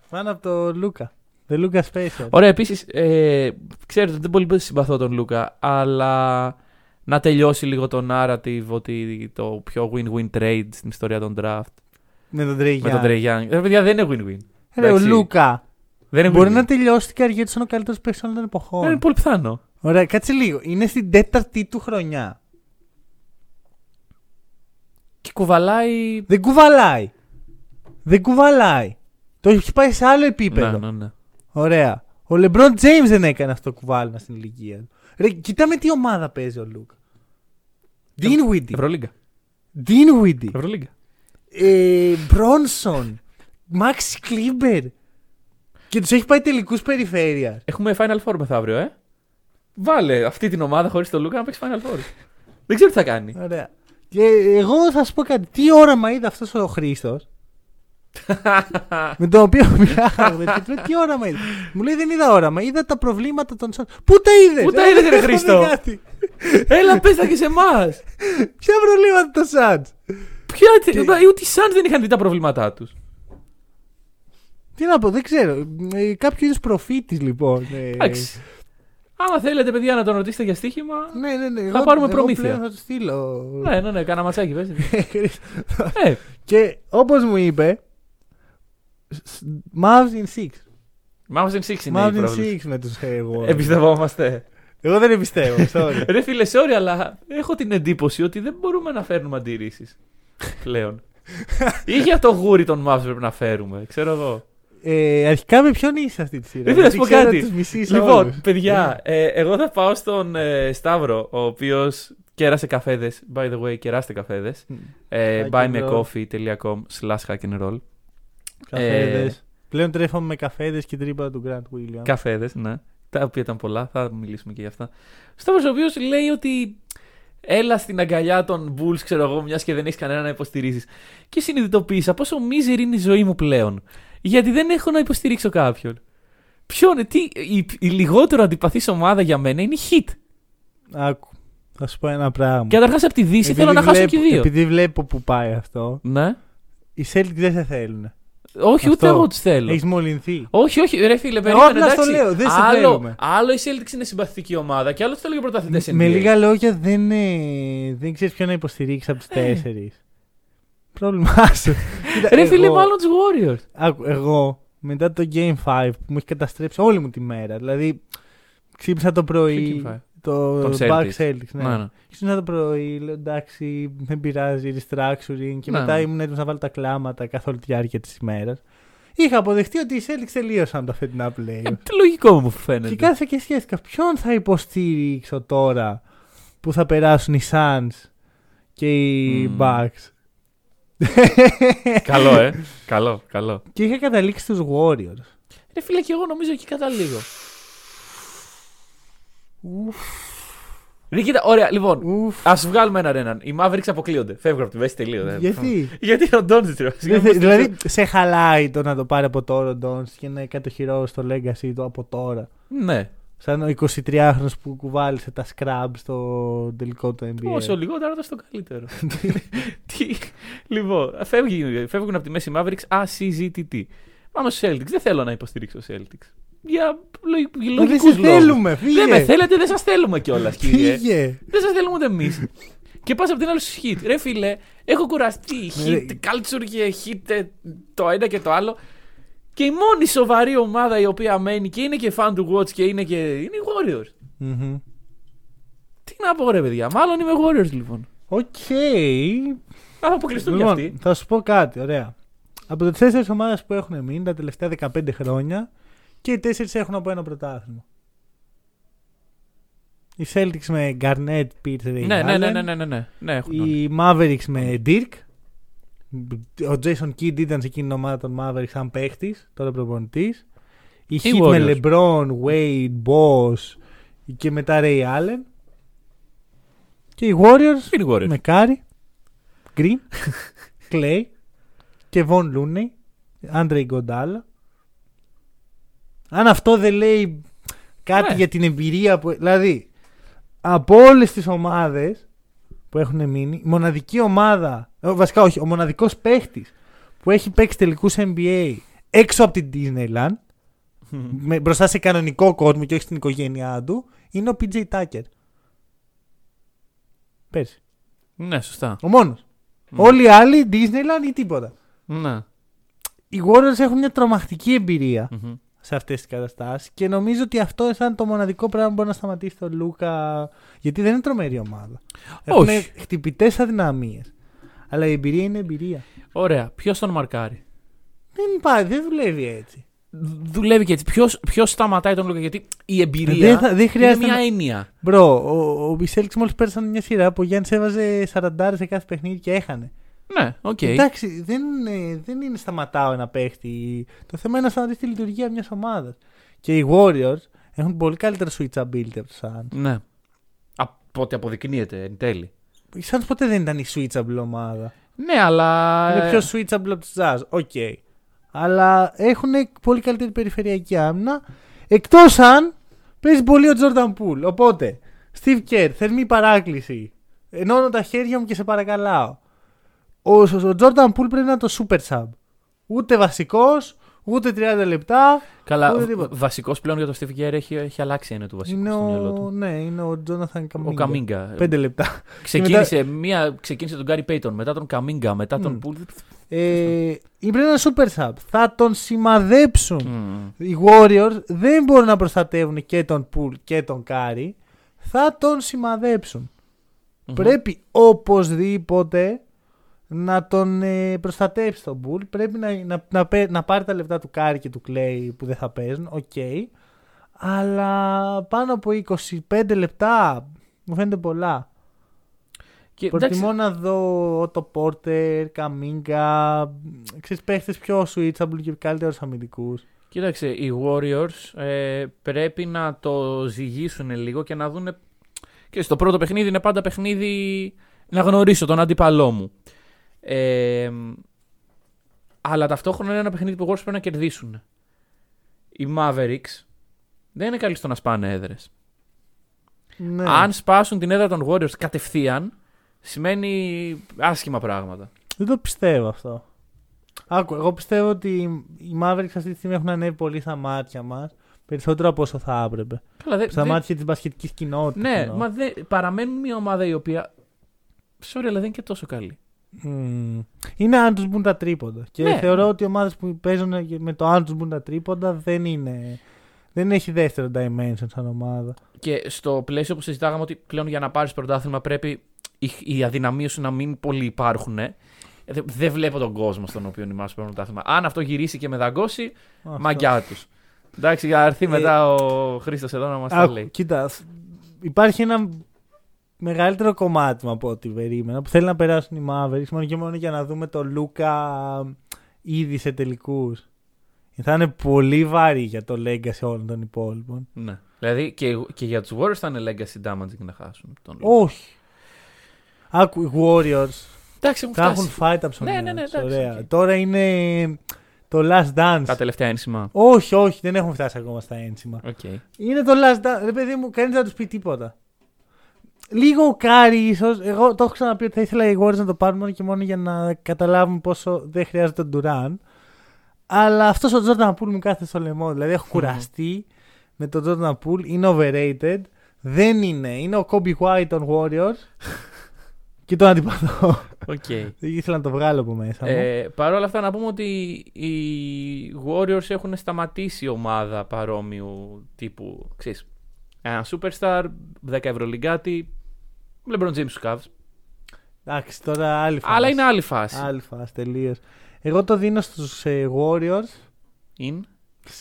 A: Πάνω από το Λούκα. The Luca Special.
B: Ωραία, επίσης, ε, ξέρετε ότι δεν πολύ συμπαθώ τον Λούκα, αλλά να τελειώσει λίγο το narrative ότι το πιο win-win trade στην ιστορία των draft
A: Με τον Trey
B: με τον
A: Young.
B: Trey Young. Ρε παιδιά, δεν είναι win-win.
A: Ρε, ο
B: Εντάξει.
A: Λούκα
B: Δεν είναι
A: μπορεί
B: win-win.
A: να τελειώσει την καριέρα του σαν ο καλύτερος παίκτη όλων των εποχών.
B: Είναι πολύ πιθανό.
A: Ωραία, κάτσε λίγο. Είναι στην τέταρτη του χρονιά.
B: Και κουβαλάει.
A: Δεν κουβαλάει. Δεν κουβαλάει. Το έχει πάει σε άλλο επίπεδο.
B: Ναι, ναι, ναι.
A: Ωραία. Ο Λεμπρόν James δεν έκανε αυτό το κουβάλιμα στην ηλικία του. Ρε, κοίτα με τι ομάδα παίζει ο Λούκα. Dinwiddie.
B: Ευρωλίγκα.
A: Dinwiddie.
B: Ευρωλίγκα.
A: Ε, Μπρόνσον. Μάξι Κλίμπερ. Και τους έχει πάει τελικούς περιφέρειας.
B: Έχουμε Final Four μεθαύριο, ε. Βάλε αυτή την ομάδα χωρίς τον Λούκα να παίξει Final Four. δεν ξέρω τι θα κάνει.
A: Ωραία. Και εγώ θα σου πω κάτι. Τι όραμα είδε αυτός ο Χρήστος; *laughs* με τον οποίο μιλάγαμε. και του λέω, Τι όραμα είδε; Μου λέει δεν είδα όραμα. Είδα τα προβλήματα των Suns. Πού τα είδες.
B: Πού τα είδες, ρε Χρήστο; Έλα, πες τα και σε εμάς.
A: Ποια προβλήματα των Suns;
B: Ποια. Ούτε οι Suns δεν είχαν δει τα προβλήματά τους.
A: Τι να πω, δεν ξέρω. Ε, κάποιο είδους προφήτης λοιπόν. Ε,
B: Εντάξει. Άμα θέλετε, παιδιά, να τον ρωτήσετε για στοίχημα.
A: Ναι, ναι, ναι.
B: Θα
A: εγώ-
B: πάρουμε
A: εγώ
B: προμήθεια.
A: πλέον Θα του στείλω.
B: Ναι, ναι, ναι, κάνα ματσάκι, πες.
A: Χρήστο. *laughs*
B: ε,
A: και όπως μου είπε. σ- Mavs in 6.
B: Mavs in Six είναι η
A: Mavs in
B: πρόβληση.
A: 6 με τους εγώ.
B: Εμπιστευόμαστε.
A: Εγώ δεν εμπιστεύω. Sorry.
B: Ρε φίλε, sorry, αλλά έχω την εντύπωση ότι δεν μπορούμε να φέρνουμε αντιρρήσεις πλέον. *laughs* Ή για το γούρι των Mavs πρέπει να φέρουμε, ξέρω εγώ.
A: Ε, αρχικά με ποιον είσαι αυτή τη σειρά;
B: Δεν να σου πω
A: ξέρω
B: κάτι.
A: τους μισείς
B: Λοιπόν,
A: όλους.
B: παιδιά, ε, εγώ θα πάω στον ε, Σταύρο, ο οποίος κέρασε καφέδες. By the way, κεράστε καφέδες. Ε,
A: Hack and
B: buymeacoffee.com slash hack and roll.
A: Καφέδες.
B: Ε,
A: Πλέον τρέφαμε με καφέδες και τρύπα του Grant Williams.
B: Καφέδες, ναι. Τα οποία ήταν πολλά, θα μιλήσουμε και γι' αυτά. Σταύρος, ο οποίος λέει ότι έλα στην αγκαλιά των Bulls, ξέρω εγώ, μιας και δεν έχεις κανένα να υποστηρίζεις. Και συνειδητοποίησα πόσο μίζερη είναι η ζωή μου πλέον. Γιατί δεν έχω να υποστηρίξω κάποιον. Ποιον, τι, η, η λιγότερο αντιπαθής ομάδα για μένα είναι η Hit.
A: Άκου. Θα σου πω ένα πράγμα.
B: Και καταρχάς από τη Δύση
A: Επειδή
B: θέλω να χάσω
A: βλέπω-
B: και οι δύο.
A: Επειδή βλέπω που πάει αυτό,
B: Ναι.
A: οι Celtics δεν σε θέλουν.
B: Όχι, ούτε
A: Αυτό.
B: εγώ τους θέλω.
A: Έχεις μολυνθεί.
B: Όχι, όχι, ρε φίλε,
A: Εγώ
B: περίμενε,
A: απλά στο
B: εντάξει.
A: λέω, δεν σε
B: άλλο,
A: θέλουμε.
B: άλλο η Celtics είναι συμπαθητική ομάδα και άλλο θέλω για πρωταθλητέ
A: Με λίγα λόγια δεν, ε, δεν ξέρεις ποιον να υποστηρίξεις από τους
B: Ε. *clears throat*
A: τέσσερις. Πρόβλημά σου. Κοίτα,
B: Ρε φίλε,
A: εγώ-
B: μάλλον τους Warriors.
A: Άκου, εγώ μετά το Game 5 που μου έχει καταστρέψει όλη μου τη μέρα. Δηλαδή, ξύπνησα το πρωί.
B: Ποιο Game 5?
A: Το
B: Τον
A: Back
B: Celtics.
A: Celtics, ναι.
B: Ναι, ναι.
A: Ξύπνησα το πρωί, λέω εντάξει, δεν πειράζει, restructuring. Και
B: Ναι,
A: μετά
B: ναι.
A: ήμουν έτοιμος να βάλω τα κλάματα καθ' όλη τη διάρκεια της ημέρας. Είχα αποδεχτεί ότι οι Celtics τελείωσαν τα φετινά play.
B: Ε, τι λογικό μου φαίνεται.
A: και κάθισα και σκέφτηκα ποιον θα υποστήριξω τώρα που θα περάσουν οι Suns και οι
B: Μμμ.
A: Bucks; *laughs*
B: καλό, ε. καλό, καλό.
A: και είχα καταλήξει στους Warriors.
B: Ρε φίλε, και εγώ νομίζω εκεί καταλήγω. Ρε, κοίτα, ωραία, λοιπόν.
A: Ουφ.
B: Α βγάλουμε έναν έναν. Οι Mavericks αποκλείονται. Φεύγουν από τη μέση τελείω.
A: Γιατί; *laughs*
B: Γιατί ο Ντόντζιτ.
A: Δεν θε- δηλαδή, σε χαλάει το να το πάρει από τώρα ο Ντόνς και να κατοχυρώσει στο legacy του από τώρα.
B: Ναι.
A: Σαν ο 23χρονο που κουβάλισε τα scrub στο τελικό του NBA.
B: Όσο λιγότερο, τόσο το καλύτερο. *laughs* Τι; Λοιπόν, φεύγει- φεύγουν από τη μέση οι Mavericks ασυζητητοί. Πάμε στου Celtics. Δεν θέλω να υποστηρίξω Celtics. Για
A: δεν
B: λογικούς
A: σε
B: λόγους.
A: θέλουμε, φύγε.
B: Δεν με θέλετε, δεν σας θέλουμε κιόλας, κύριε.
A: Φύγε.
B: Δεν σας θέλουμε ούτε εμείς. και πας από την άλλη στου hit. Ρε φίλε, έχω κουραστεί.
A: Ναι,
B: Hit, culture και hit ε, το ένα και το άλλο. Και η μόνη σοβαρή ομάδα η οποία μένει και είναι και fun to watch και είναι και. είναι οι Warriors.
A: Μμμ.
B: Τι να πω, ρε παιδιά. Μάλλον είμαι Warriors λοιπόν.
A: Οκ.
B: Θα αποκλειστούν κι
A: Λοιπόν,
B: αυτοί.
A: θα σου πω κάτι, ωραία. Από τις τέσσερις ομάδες που έχουν μείνει τα τελευταία 15 χρόνια και οι τέσσερις έχουν από ένα πρωτάθλημα. Οι Celtics με Garnett, Pierce, Ray
B: Ναι, ναι, ναι,
A: Allen.
B: ναι, ναι, ναι, ναι, ναι, έχουν όλοι.
A: Οι Mavericks με Dirk. Ο Jason Kidd ήταν σε εκείνη την ομάδα των Mavericks σαν παίχτης, τώρα προπονητής. Οι
B: Οι
A: Heat
B: Warriors.
A: με LeBron, Wade, Boss και μετά Ray Allen. Και οι Warriors
B: Είναι οι Warriors;
A: με Curry, Green, *laughs* Clay και Von Looney, Andre Iguodala. Αν αυτό δεν λέει κάτι
B: Ναι.
A: για την εμπειρία που... Δηλαδή, από όλες τις ομάδες που έχουν μείνει, η μοναδική ομάδα, ε, βασικά όχι, ο μοναδικός παίχτης που έχει παίξει τελικούς NBA έξω από την Disneyland, *laughs* με, μπροστά σε κανονικό κόσμο και όχι στην οικογένειά του, είναι ο PJ Tucker. Πέρσι.
B: Ναι, σωστά.
A: Ο μόνος.
B: Μμ.
A: Όλοι οι άλλοι Disneyland ή τίποτα.
B: Ναι.
A: Οι Warriors έχουν μια τρομακτική εμπειρία
B: Μμμ.
A: Σε αυτές τις καταστάσεις και νομίζω ότι αυτό ήταν το μοναδικό πράγμα που μπορεί να σταματήσει τον Λούκα. Γιατί δεν είναι τρομερή ομάδα. Έχουν
B: Όχι.
A: χτυπητές αδυναμίες. Αλλά η εμπειρία είναι εμπειρία.
B: Ωραία. Ποιος τον μαρκάρει;
A: Δεν, πάει, δεν δουλεύει έτσι.
B: Δουλεύει και έτσι. Ποιος σταματάει τον Λούκα, γιατί η εμπειρία
A: Δεν θα- δεν χρειάζεται
B: είναι μια
A: να-
B: έννοια.
A: Bro, ο, ο Μπισέλξ μόλις πέρασαν μια σειρά που ο Γιάννης έβαζε 40 σε κάθε παιχνίδι και έχανε.
B: Ναι, οκ.
A: Εντάξει, δεν, είναι- δεν είναι σταματάω ένα παίχτη. Το θέμα είναι να σταματήσει τη λειτουργία μιας ομάδας. Και οι Warriors έχουν πολύ καλύτερο switchability από τους Suns.
B: Ναι. Από ό,τι αποδεικνύεται εν τέλει.
A: Οι Suns ποτέ δεν ήταν η switchable ομάδα.
B: Ναι, αλλά.
A: Είναι
B: ε,
A: πιο switchable από τους Jazz. Οκ. Αλλά έχουν πολύ καλύτερη περιφερειακή άμυνα. Εκτός αν παίζει πολύ ο Jordan Poole. Οπότε, Steve Kerr, θερμή παράκληση. Ενώνω τα χέρια μου και σε παρακαλάω. Ο, ο, ο Jordan Poole πρέπει να είναι το super sub. Ούτε βασικός, ούτε 30 λεπτά.
B: Καλά,
A: ούτε τίποτα.
B: βασικός πλέον για το Steve Kerr έχει, έχει αλλάξει έννοια του βασικού
A: Είναι
B: στο μυαλό
A: ο,
B: του.
A: ναι, είναι ο Jonathan Kuminga.
B: Ο Κουμίνγκα.
A: 5 λεπτά.
B: Ξεκίνησε, μία, ξεκίνησε τον Γκάρι Πέιτον, μετά τον Κουμίνγκα, μετά τον
A: Μμ.
B: Πουλ.
A: Ε, πρέπει να είναι super sub. Θα τον σημαδέψουν.
B: Μμ.
A: Οι Warriors δεν μπορούν να προστατεύουν και τον Poole και τον Κάρι. Θα τον σημαδέψουν.
B: Μμμ.
A: Πρέπει οπωσδήποτε να τον ε, προστατέψει τον Pool. Πρέπει να, να, να, πέ- να πάρει τα λεπτά του Κάρι και του Klay που δεν θα παίζουν. Οκ. Αλλά πάνω από 25 λεπτά μου φαίνεται πολλά.
B: Και, εντάξει,
A: Προτιμώ να δω Ότο Πόρτερ, Κουμίνγκα, ξέρεις παίχτες πιο switchable και καλύτερους αμυντικούς.
B: Κοίταξε, οι Warriors ε, πρέπει να το ζυγίσουν λίγο και να δουν. Και στο πρώτο παιχνίδι είναι πάντα παιχνίδι να γνωρίσω τον αντίπαλό μου. Ε, αλλά ταυτόχρονα είναι ένα παιχνίδι που οι Warriors πρέπει να κερδίσουν. Οι Mavericks δεν είναι καλοί στο να σπάνε έδρες.
A: Ναι.
B: Αν σπάσουν την έδρα των Warriors κατευθείαν, σημαίνει άσχημα πράγματα.
A: Δεν το πιστεύω αυτό. Άκου, εγώ πιστεύω ότι οι Mavericks αυτή τη στιγμή έχουν ανέβει πολύ στα μάτια μας. Περισσότερο από όσο θα έπρεπε.
B: Καλά, δε-
A: Στα
B: δε-
A: μάτια της μπασκετικής κοινότητας.
B: Ναι,
A: εννοώ.
B: μα δε, παραμένουν μια ομάδα η οποία. Sorry, αλλά δεν είναι και τόσο καλή.
A: Μμμ. Είναι αν τους μπουν τα τρίποντα. Και
B: Ναι.
A: θεωρώ ότι οι ομάδες που παίζουν με το αν τους μπουν τα τρίποντα δεν είναι. Δεν έχει δεύτερο dimension σαν ομάδα.
B: Και στο πλαίσιο που συζητάγαμε ότι πλέον για να πάρεις πρωτάθλημα πρέπει οι, οι αδυναμίες σου να μην πολύ υπάρχουν. ε. Δεν δεν βλέπω τον κόσμο στον οποίο είμαστε στο πρωτάθλημα. Αν αυτό γυρίσει και με δαγκώσει,
A: Αυτό.
B: μαγκιά τους. Εντάξει, για να έρθει
A: Ε,
B: μετά ο Χρήστος εδώ να μας τα
A: Άκου,
B: λέει.
A: κοίτα, σ- υπάρχει ένα μεγαλύτερο κομμάτι μου από ό,τι περίμενα που θέλει να περάσουν οι Mavericks μόνο και μόνο για να δούμε τον Λούκα ήδη σε τελικούς. Θα είναι πολύ βαρύ για το legacy όλων των υπόλοιπων.
B: Ναι. Δηλαδή και, και για τους Warriors θα είναι legacy damaging να χάσουν τον
A: Όχι. Άκου, οι Warriors
B: Εντάξει, έχουν
A: θα έχουν
B: φτάσει.
A: φάει τα ψωμιά.
B: Ναι, ναι, ναι,
A: τους,
B: εντάξει,
A: ωραία.
B: οκ.
A: Τώρα είναι το last dance.
B: Τα τελευταία ένσημα.
A: Όχι, όχι, δεν έχουν φτάσει ακόμα στα ένσημα.
B: Οκ.
A: Είναι το last dance. Ρε παιδί μου, κανείς δεν θα τους πει τίποτα. Λίγο ο Κάρι, ίσως. Εγώ το έχω ξαναπεί ότι θα ήθελα οι Warriors να το πάρουν μόνο και μόνο για να καταλάβουν πόσο δεν χρειάζεται τον Durant. Αλλά αυτός ο Jordan Poole μου κάθεται στο λαιμό. Δηλαδή έχω κουραστεί με τον Jordan Poole. Είναι overrated. Δεν είναι. Είναι ο Coby White των Warriors. *laughs* και τον αντιπαθώ.
B: Οκ.
A: Ήθελα να το βγάλω από μέσα μου.
B: Ε, Παρ' όλα αυτά να πούμε ότι οι Warriors έχουν ξανασταματήσει ομάδα παρόμοιου τύπου. Ξέρεις, ένα superstar, 10 ευρωλιγκάτη, LeBron James στους Cavs.
A: Εντάξει, τώρα άλλη φάση.
B: Αλλά είναι άλλη φάση.
A: Άλλη φάση, τελείως. Εγώ το δίνω στους ε, Warriors
B: in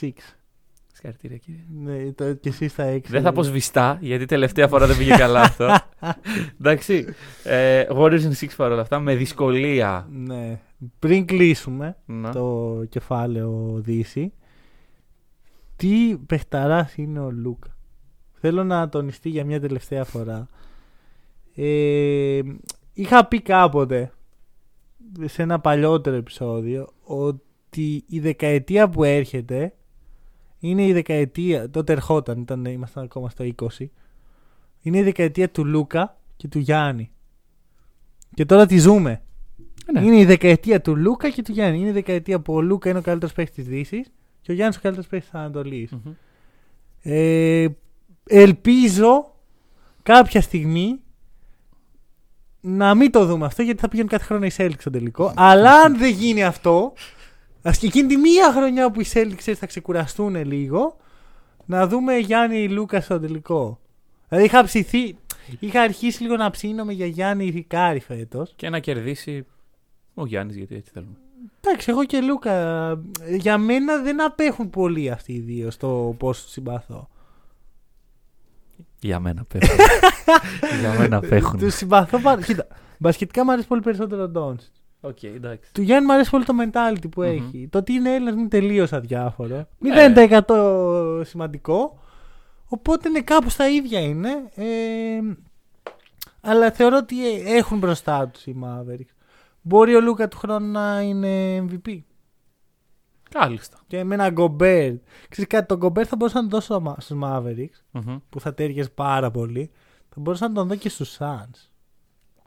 A: 6.
B: Συγχαρητήρια, κύριε.
A: Ναι, το, και εσύ στα έξι.
B: Δεν θα πω σβηστά, γιατί τελευταία φορά δεν πήγε καλά αυτό. *laughs* Εντάξει. Ε, Warriors in 6 παρόλα αυτά, με δυσκολία.
A: Ναι. Πριν κλείσουμε
B: Να.
A: το κεφάλαιο Δύση, τι παιχταράς είναι ο Λούκα; Θέλω να τονιστεί για μια τελευταία φορά. Ε, είχα πει κάποτε σε ένα παλιότερο επεισόδιο ότι η δεκαετία που έρχεται είναι η δεκαετία, τότε ερχόταν, ήταν, ήμασταν ακόμα στο 20, είναι η δεκαετία του Λούκα και του Γιάννη. Και τώρα τη ζούμε.
B: Ναι.
A: Είναι η δεκαετία του Λούκα και του Γιάννη. Είναι η δεκαετία που ο Λούκα είναι ο καλύτερος παίκτης της Δύσης και ο Γιάννης ο καλύτερος παίκτης της Ανατολής.
B: Μμμ.
A: Ε, ελπίζω κάποια στιγμή να μην το δούμε αυτό γιατί θα πηγαίνουν κάθε χρόνο οι Celtics στο τελικό. Αλλά αν δεν γίνει αυτό, ας και εκείνη τη μία χρονιά που οι Celtics ξέρεις, θα ξεκουραστούν λίγο, να δούμε Γιάννη Λούκα στο τελικό. Δηλαδή είχα ψηθεί, είχα αρχίσει λίγο να ψήνομαι για Γιάννη Κάρι φέτος.
B: Και να κερδίσει ο Γιάννης, γιατί έτσι θέλουμε.
A: Εντάξει, εγώ και Λούκα. Για μένα δεν απέχουν πολύ αυτοί οι δύο στο πώς του συμπαθώ.
B: Για μένα απέχουν. *laughs* Για μένα απέχουν.
A: Τους συμπαθώ πάρα. Κοίτα, μπασκετικά μου αρέσει πολύ περισσότερο ο Ντόντσιτς.
B: Οκ, εντάξει.
A: Του Γιάννη μου αρέσει πολύ το mentality που
B: Μμμ.
A: έχει. Το ότι είναι Έλληνας είναι τελείως αδιάφορο.
B: Ναι.
A: 0% σημαντικό. Οπότε είναι κάπου στα ίδια είναι. Ε, αλλά θεωρώ ότι έχουν μπροστά τους οι Mavericks. Μπορεί ο Λούκα του χρόνου να είναι MVP.
B: Κάλιστα.
A: Και με ένα Γκομπέρ. Ξέρεις κάτι, τον Γκομπέρ θα μπορούσα να τον δώσω στους Mavericks.
B: Μμμ.
A: που θα τέριαζε πάρα πολύ. Θα μπορούσα να τον δω και στους Suns.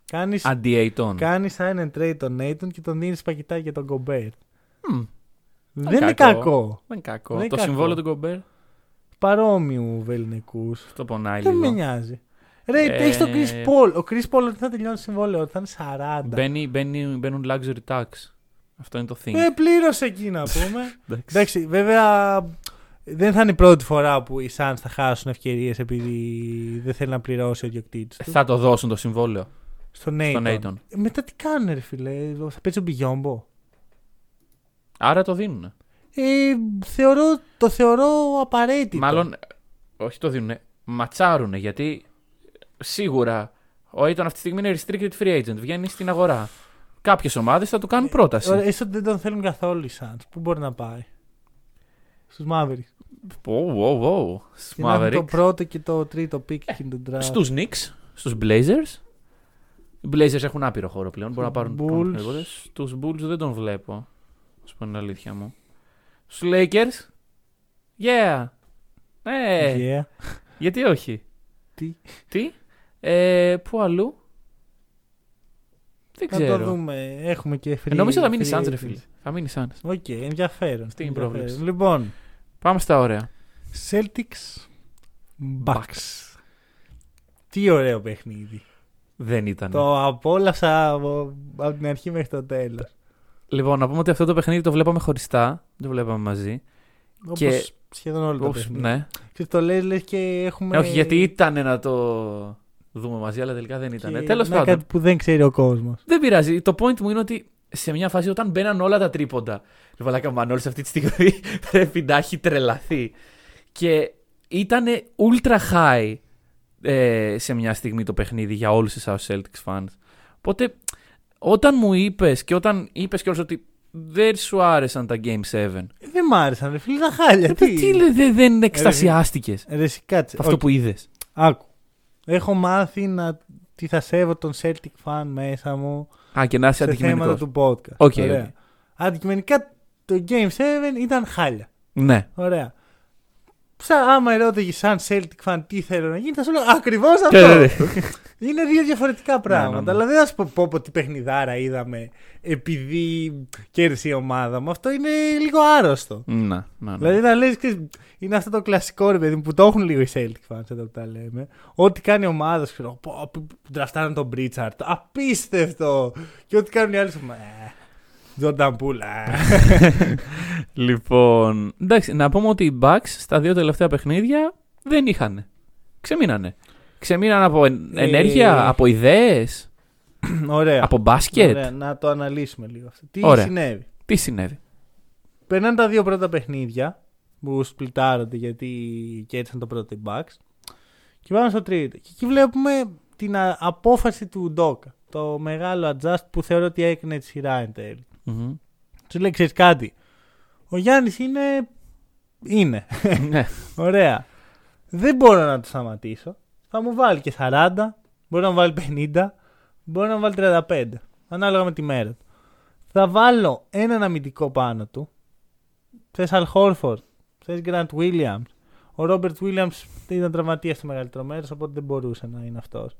A: Κάνεις,
B: Αντί Aiton.
A: κάνεις sign and trade τον Nathan και τον δίνεις πακετάκι για τον Γκομπέρ.
B: Μμ,
A: Δεν είναι κακό.
B: Δεν είναι κακό.
A: Δεν είναι
B: το
A: κακό.
B: συμβόλαιο του Γκομπέρ.
A: Παρόμοιου βεληνικούς.
B: Αυτό πονάει
A: Δεν με
B: λίγο.
A: νοιάζει. Ρε,
B: Ε,
A: έχεις τον Chris Paul. Ο Chris Paul δεν θα τελειώνει το συμβόλαιο, θα είναι 40.
B: Μπαίνει, μπαίνει, μπαίνουν luxury tax. Αυτό είναι το thing.
A: Ε, πλήρωσε εκεί να *laughs* πούμε.
B: Εντάξει.
A: Εντάξει, βέβαια δεν θα είναι η πρώτη φορά που οι Suns θα χάσουν ευκαιρίες επειδή δεν θέλει να πληρώσει ο διοκτήτης του.
B: Θα το δώσουν το συμβόλαιο.
A: Στον Nathan.
B: Aiton.
A: Ε, Μετά τι κάνουν ρε φίλε, θα παίξει ο Μπιγιόμπο.
B: Άρα το δίνουν.
A: Ε, θεωρώ, το θεωρώ απαραίτητο.
B: Μάλλον, όχι το δίνουν. Ματσάρουνε γιατί σίγουρα ο Aiton αυτή τη στιγμή είναι restricted free agent. Βγαίνει στην αγορά. Κάποιες ομάδες θα του κάνουν πρόταση.
A: Ωραία, ίσως δεν τον θέλουν καθόλου οι Suns. Πού μπορεί να πάει; Στους Mavericks.
B: Wow, wow, wow. Στους
A: Και να είναι το
B: Mavericks.
A: πρώτο και το τρίτο pick εκείνη του draft.
B: Στους Knicks, στους Blazers. Οι Blazers έχουν άπειρο χώρο πλέον. Μπορούν να
A: Στους
B: πάρουν
A: Bulls.
B: οποιοδήποτε. Στους Bulls δεν τον βλέπω. Να σου πω την αλήθεια μου. Στους Lakers. Yeah. Ναι.
A: Yeah.
B: Γιατί όχι;
A: Τι;
B: Τι; Ε, πού αλλού; Δεν
A: Να
B: ξέρω.
A: το δούμε. Έχουμε και free
B: Ε, Νομίζω θα μείνεις
A: free
B: Suns, ρε
A: agency.
B: φίλε. Θα μείνεις Suns.
A: Οκ, ενδιαφέρον.
B: Αυτή είναι η
A: ενδιαφέρον.
B: πρόβλεψη.
A: Λοιπόν,
B: Πάμε στα ωραία.
A: Celtics Bucks. Τι ωραίο παιχνίδι.
B: Δεν ήταν.
A: Το απόλαυσα από, από την αρχή μέχρι το τέλος.
B: Λοιπόν, να πούμε ότι αυτό το παιχνίδι το βλέπαμε χωριστά. Δεν το βλέπαμε μαζί.
A: Όπως
B: Και-
A: σχεδόν όλο το
B: Όπως-
A: παιχνίδι.
B: ναι.
A: Ξέρεις, το λες, λες και έχουμε.
B: Ε, όχι, γιατί ήταν να το δούμε μαζί, αλλά τελικά δεν ήταν. Τέλος
A: ναι,
B: πάντων.
A: Κάτι που δεν ξέρει ο κόσμος.
B: Δεν πειράζει. Το point μου είναι ότι σε μια φάση όταν μπαίναν όλα τα τρίποντα. Ρε μαλάκα ο Μανώλης αυτή τη στιγμή *laughs* πρέπει να έχει τρελαθεί. Και ήταν ultra high ε, σε μια στιγμή το παιχνίδι για όλους εσάς Celtics fans. Οπότε όταν μου είπες και όταν είπες κιόλας ότι δεν σου άρεσαν τα Game 7.
A: Δεν μ' άρεσαν, ρε φίλε, τα χάλια.
B: Ε,
A: Τι,
B: τι λέ, δεν, δεν εκστασιάστηκες
A: Ρε, εσύ, κάτσε.
B: αυτό
A: Οκ,
B: που είδες.
A: Άκου. Έχω μάθει να τιθασεύω τον Celtic fan μέσα μου
B: Α, και να είσαι
A: σε θέματα
B: αντικειμενικός.
A: του podcast.
B: Οκ,
A: Ωραία.
B: οκ.
A: Αντικειμενικά το Game 7 ήταν χάλια.
B: Ναι.
A: Ωραία. Σαν άμα ερώτηγε σαν Celtic fan τι θέλω να γίνει, θα σου λέω ακριβώς
B: Και-
A: αυτό. Είναι δύο διαφορετικά πράγματα.
B: ναι, ναι.
A: Αλλά δεν θα σου πω, πω, πω τι παιχνιδάρα είδαμε επειδή κέρδισε η ομάδα μου. Αυτό είναι λίγο άρρωστο.
B: Να, να, ναι.
A: Δηλαδή να λες, ξέρεις, είναι αυτό το κλασικό ρε παιδί μου, που το έχουν λίγο οι Celtic fans εδώ που τα λέμε. Ό,τι κάνει η ομάδα, ξέρω, πω, που ντραφτάραν τον Μπρίτσαρτ, απίστευτο. Και ό,τι κάνουν οι άλλοι, σου ε, Τζόρνταν Πούλα. *laughs*
B: Λοιπόν, εντάξει, να πούμε ότι οι Bucks στα δύο τελευταία παιχνίδια δεν είχαν. Ξεμείνανε. Ξεμείναν από εν-
A: Ε,
B: ενέργεια, από ιδέες, *clears throat*
A: Ωραία.
B: από μπάσκετ.
A: Ωραία, να το αναλύσουμε λίγο αυτό. Τι
B: Ωραία.
A: συνέβη;
B: Τι συνέβη;
A: Περνάνε τα δύο πρώτα παιχνίδια που σπλιτάρονται γιατί κέρδισαν το πρώτο οι Bucks. Και πάμε στο τρίτο. Και εκεί βλέπουμε την α- απόφαση του Ντόκα. Το μεγάλο adjust που θεωρώ ότι έκανε τη σειρά εν τέλει.
B: Μμμ.
A: Τους λέει, ξέρεις κάτι; Ο Γιάννης είναι. Είναι.
B: Ναι. *laughs*
A: Ωραία. Δεν μπορώ να το σταματήσω. Θα μου βάλει και 40, μπορεί να μου βάλει 50, μπορεί να μου βάλει 35. Ανάλογα με τη μέρα του. Θα βάλω έναν αμυντικό πάνω του. Θε Αλ Χόρφορντ, θες Γκραντ Williams. Ο Ρόμπερτ Williams ήταν τραυματίας στο μεγαλύτερο μέρος, οπότε δεν μπορούσε να είναι αυτός.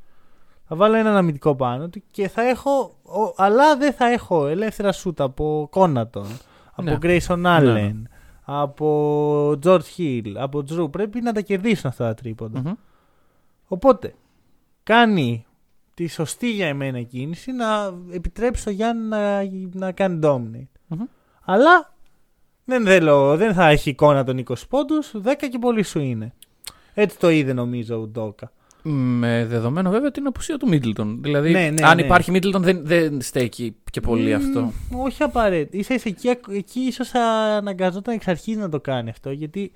A: Θα βάλω έναν αμυντικό πάνω του και θα έχω. ο- αλλά δεν θα έχω ελεύθερα σούτ από Κόνατον, από
B: Ναι.
A: Grayson Allen, από George Hill, από Drew. Πρέπει να τα κερδίσουν αυτά τα τρίποντα.
B: Μμμ.
A: Οπότε κάνει τη σωστή για εμένα κίνηση να επιτρέψει στο Γιάννη να, να κάνει dominate.
B: Μμμ.
A: Αλλά δεν, θέλω, δεν θα έχει εικόνα των 20 πόντους, 10 και πολύ σου είναι. Έτσι το είδε νομίζω ο Ντόκα.
B: Με δεδομένο βέβαια την απουσία του Μίτλτον. Δηλαδή,
A: Ναι, ναι,
B: αν
A: ναι.
B: υπάρχει Μίτλτον, δεν, δεν στέκει και πολύ αυτό.
A: Μ, όχι απαραίτητα. Ίσα ίσα εκεί, εκεί ίσως αναγκαζόταν εξ αρχής να το κάνει αυτό. Γιατί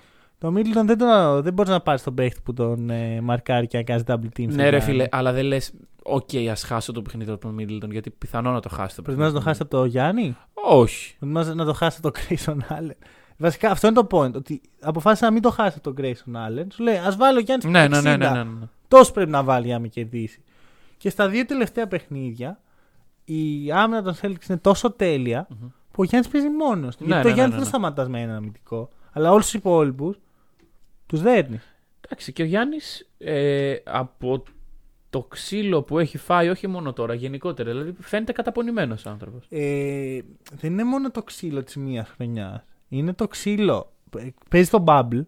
A: το Μίτλτον δεν, το, δεν μπορείς να πάρεις τον παίχτη που τον ε, μαρκάρει και να κάνει double team. στον
B: Ναι, ρε
A: Γιάννη.
B: φίλε, αλλά δεν λες, οκ, ας χάσω το παιχνίδι από τον Μίντλτον, γιατί πιθανό να το χάσει το
A: Προτιμάς να το χάσει από το Γιάννη;
B: Όχι.
A: Προτιμάς να το χάσει από το Grayson Allen. Βασικά αυτό είναι το point. Ότι αποφάσισα να μην το χάσει από τον Grayson Allen. Σου λέει, ας βάλω Γιάννης
B: Ναι, ναι, ναι, ναι, ναι, ναι.
A: Τόσο πρέπει να βάλει για να με κερδίσει. Και στα δύο τελευταία παιχνίδια η άμυνα των Celtics είναι τόσο τέλεια
B: Μμμ.
A: που ο Γιάννης παίζει μόνος του.
B: Ναι,
A: Γιατί
B: ναι,
A: το
B: ναι,
A: Γιάννης
B: ναι,
A: δεν
B: ναι.
A: σταματάς με ένα αμυντικό. Αλλά όλους τους υπόλοιπους τους δέρνει.
B: Εντάξει, και ο Γιάννης ε, από το ξύλο που έχει φάει, όχι μόνο τώρα, γενικότερα. Δηλαδή φαίνεται καταπονημένος άνθρωπος.
A: Ε, δεν είναι μόνο το ξύλο της μίας χρονιάς. Είναι το ξύλο. Ε, Παίζει το bubble.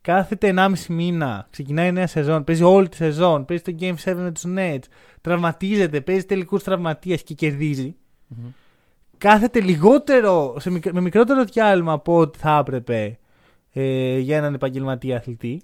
A: Κάθεται 1,5 μήνα, ξεκινάει νέα σεζόν, παίζει όλη τη σεζόν, παίζει το Game 7 με τους Nets, τραυματίζεται, παίζει τελικούς τραυματίας και κερδίζει. Κάθεται λιγότερο, σε μικ- με μικρότερο διάλειμμα από ό,τι θα έπρεπε ε, για έναν επαγγελματία αθλητή.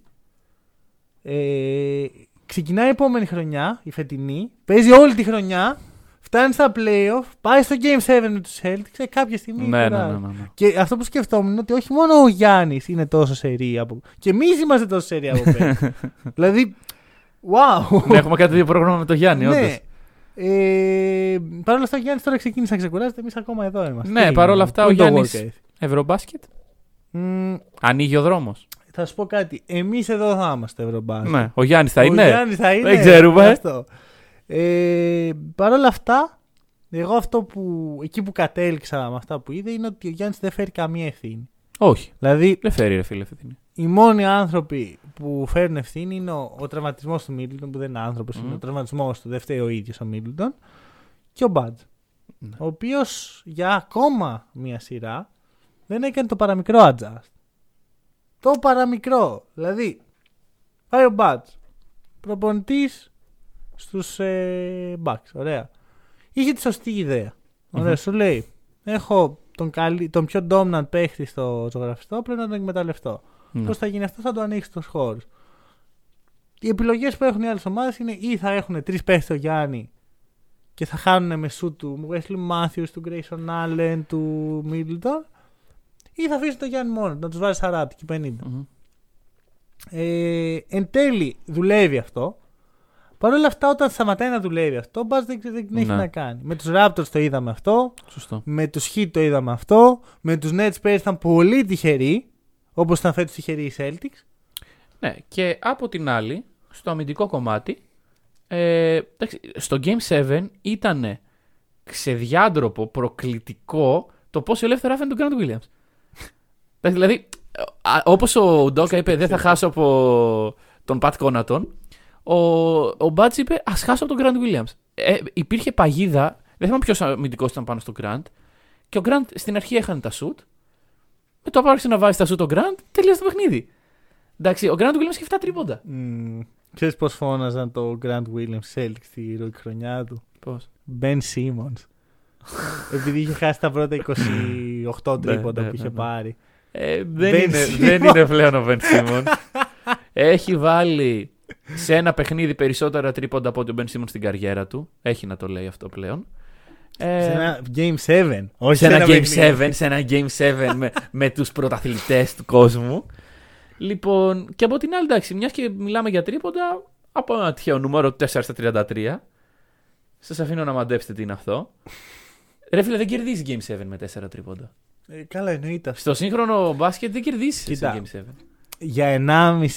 A: Ε, ξεκινάει η επόμενη χρονιά, η φετινή, παίζει όλη τη χρονιά, φτάνει στα playoff, πάει στο Game 7 με τους Celtics και κάποια στιγμή.
B: Ναι, ναι,
A: κουράζει.
B: ναι, ναι, ναι.
A: Και αυτό που σκεφτόμουν είναι ότι όχι μόνο ο Γιάννης είναι τόσο σερή από. Και εμείς είμαστε τόσο σερή από πέρα. *laughs* δηλαδή. Wow!
B: ναι, έχουμε κάτι δύο πρόγραμμα με το Γιάννη,
A: ναι.
B: όντως.
A: Ε, Παρ' όλα αυτά, ο Γιάννης τώρα ξεκίνησε να ξεκουράζεται. Εμείς ακόμα εδώ είμαστε.
B: Ναι,
A: Τι
B: παρόλα
A: είναι,
B: αυτά,
A: πού
B: ο
A: είναι το
B: Γιάννης-
A: work ethic?
B: Ευρωμπάσκετ.
A: Μμ,
B: Ανοίγει ο δρόμος.
A: θα σου πω κάτι. Εμείς εδώ θα είμαστε Ευρωμπάσκετ.
B: Ναι, ο Γιάννης θα
A: Ο
B: είναι.
A: Γιάννης θα είναι.
B: Δεν ξέρουμε.
A: Αυτό. Ε, Παρ' όλα αυτά, εγώ αυτό που. εκεί που κατέληξα με αυτά που είδε είναι ότι ο Γιάννης δεν φέρει καμία ευθύνη.
B: Όχι.
A: Δηλαδή,
B: Δεν φέρει, ρε φίλε, ευθύνη.
A: οι μόνοι άνθρωποι που φέρνουν ευθύνη είναι ο, ο τραυματισμός του Μίτλτον, που δεν είναι άνθρωπος,
B: Μμμ.
A: είναι ο τραυματισμός του, δεν φταίει ο ίδιος ο Μίτλτον. Και ο Μπάτζ.
B: Ναι.
A: Ο οποίος για ακόμα μία σειρά δεν έκανε το παραμικρό adjust. Το παραμικρό. Δηλαδή, πάει ο Μπάτζ. Προπονητής στους ε, Bucks. Ωραία. Είχε τη σωστή ιδέα. Ωραία,
B: Μμμ.
A: σου λέει. Έχω τον, καλύ, τον πιο dominant παίχτη στο ζωγραφιστό, πρέπει να τον εκμεταλλευτώ.
B: Ναι.
A: Πώς θα γίνει αυτό, θα το ανοίξει του χώρου. Οι επιλογές που έχουν οι άλλες ομάδες είναι ή θα έχουν τρεις παίχτες στο Γιάννη και θα χάνουν με σου του Wesley Matthews, του Grayson Allen, του Middleton, ή θα αφήσουν το Γιάννη μόνος, να τους βάζει 40 και 50.
B: Μμμ.
A: Ε, εν τέλει δουλεύει αυτό. Παρ' όλα αυτά, όταν σταματάει να δουλεύει αυτό, ο Μπάζ δεν, δεν έχει
B: Ναι.
A: να κάνει. Με τους Raptors το είδαμε αυτό.
B: Σωστό.
A: Με τους Heat το είδαμε αυτό. Με τους Nets πέρυσι ήταν πολύ τυχεροί. Όπως ήταν φέτος τυχεροί οι Celtics.
B: Ναι, και από την άλλη, στο αμυντικό κομμάτι, ε, εντάξει, στο Game 7 ήταν ξεδιάντροπο, προκλητικό το πόσο ελεύθερα άφηνε τον Grant Williams. Εντάξει, δηλαδή, όπως ο Ντόκα είπε, δεν θα χάσω από τον Πατ Κόνατον, ο, ο Μπάτς είπε, ας χάσω από τον Grant Williams. Ε, υπήρχε παγίδα, δεν θυμάμαι ποιος αμυντικός ήταν πάνω στο Grant, και ο Grant στην αρχή έχανε τα σουτ, με το άρχισε να βάζει τα σουτ ο Grant, τελείωσε το παιχνίδι. Εντάξει, ο Grant Williams έχει 7 τρίποντα.
A: Mm. Ξέρεις πώς φώναζαν το Grant Williams Celtics στη ρούκη χρονιά του;
B: Πώς;
A: Ben Simmons. *laughs* Επειδή είχε χάσει τα πρώτα 28 τρίποντα
B: ναι,
A: που είχε
B: ναι, ναι.
A: πάρει.
B: Ε, δεν,
A: Ben
B: είναι,
A: Simmons.
B: δεν είναι πλέον ο Ben Simmons. Έχει βάλει σε ένα παιχνίδι περισσότερα τρίποντα από ότι ο Ben Simmons στην καριέρα του. Έχει να το λέει αυτό πλέον. Ε,
A: Σε ένα Game 7. Όχι
B: σε ένα Game
A: παιχνίδι.
B: 7, σε ένα Game 7 με, με τους πρωταθλητές του κόσμου. Λοιπόν, και από την άλλη, εντάξει, μιας και μιλάμε για τρίποντα, από ένα τυχαίο νούμερο 4 στα 33. Σας αφήνω να μαντέψετε τι είναι αυτό. Ρε φίλε, δεν κερδίζει Game 7 με 4 τρίποντα.
A: Ε, καλά, εννοείται αυτό.
B: Στο σύγχρονο μπάσκετ δεν κερδίσει σε
A: Κοίτα.
B: Game 7.
A: Για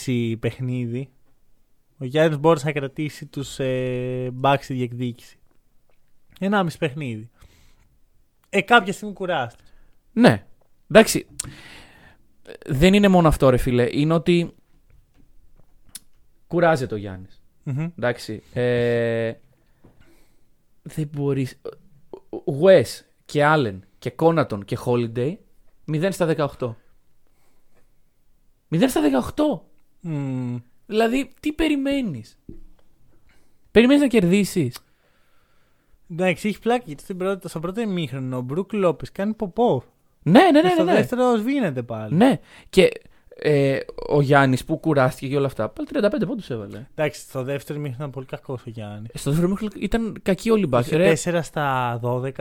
A: 1,5 παιχνίδι ο Γιάννη μπόρεσε να κρατήσει του ε, Bucks στη διεκδίκηση. 1,5 παιχνίδι. Ε, κάποια στιγμή κουράστηκε.
B: Ναι. Εντάξει. Δεν είναι μόνο αυτό, ρε φίλε. Είναι ότι κουράζεται ο Γιάννης.
A: Μμμ.
B: Εντάξει. Ε, δεν μπορεί. Wes και Allen και Κόνατον και Holiday 0 στα 18. 0 στα 18.
A: Μμμ.
B: Δηλαδή, τι περιμένεις; Περιμένεις να κερδίσεις.
A: Εντάξει, έχει πλάκι γιατί στην πρώτη- στο πρώτο ημίχρονο ο Μπρουκ Λόπες κάνει ποπό.
B: Ναι, ναι,
A: Και
B: ναι.
A: στο
B: ναι, ναι.
A: δεύτερο σβήνεται πάλι.
B: ναι. Και ε, ο Γιάννης που κουράστηκε και όλα αυτά, πάλι 35 πόντους έβαλε.
A: Εντάξει, στο δεύτερο ημίχρονο ήταν πολύ κακός ο Γιάννης.
B: Στο δεύτερο μήχρονο ήταν κακή όλη η μπάσκετ. ρε.
A: 4 στα 12.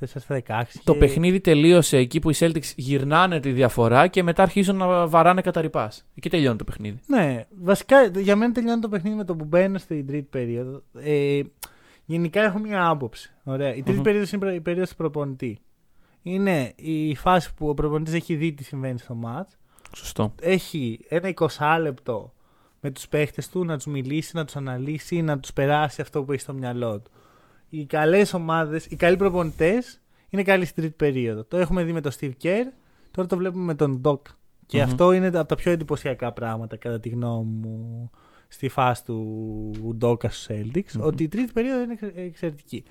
A: 4 στα 16.
B: Το
A: και-
B: παιχνίδι τελείωσε εκεί που οι Celtics γυρνάνε τη διαφορά και μετά αρχίζουν να βαράνε κατά ρηπάς. Εκεί τελειώνει το παιχνίδι.
A: Ναι, βασικά για μένα τελειώνει το παιχνίδι με το που μπαίνω στην τρίτη περίοδο. Ε, γενικά έχω μια άποψη. Ωραία. Η τριτη
B: Μμμ.
A: περίοδος είναι η περίοδος του προπονητή. Είναι η φάση που ο προπονητής έχει δει τι συμβαίνει στο μάτς.
B: Σωστό.
A: Έχει ένα 20 λεπτό με τους παίχτες του να τους μιλήσει, να τους αναλύσει, να τους περάσει αυτό που έχει στο μυαλό του. Οι καλές ομάδες, οι καλοί προπονητές είναι καλοί στην τρίτη περίοδο. Το έχουμε δει με τον Steve Kerr, τώρα το βλέπουμε με τον Doc. Και
B: Μμμ.
A: αυτό είναι από τα πιο εντυπωσιακά πράγματα, κατά τη γνώμη μου, στη φάση του Doc στους Celtics.
B: Μμμ.
A: Ότι η τρίτη περίοδο είναι εξε- εξαιρετική.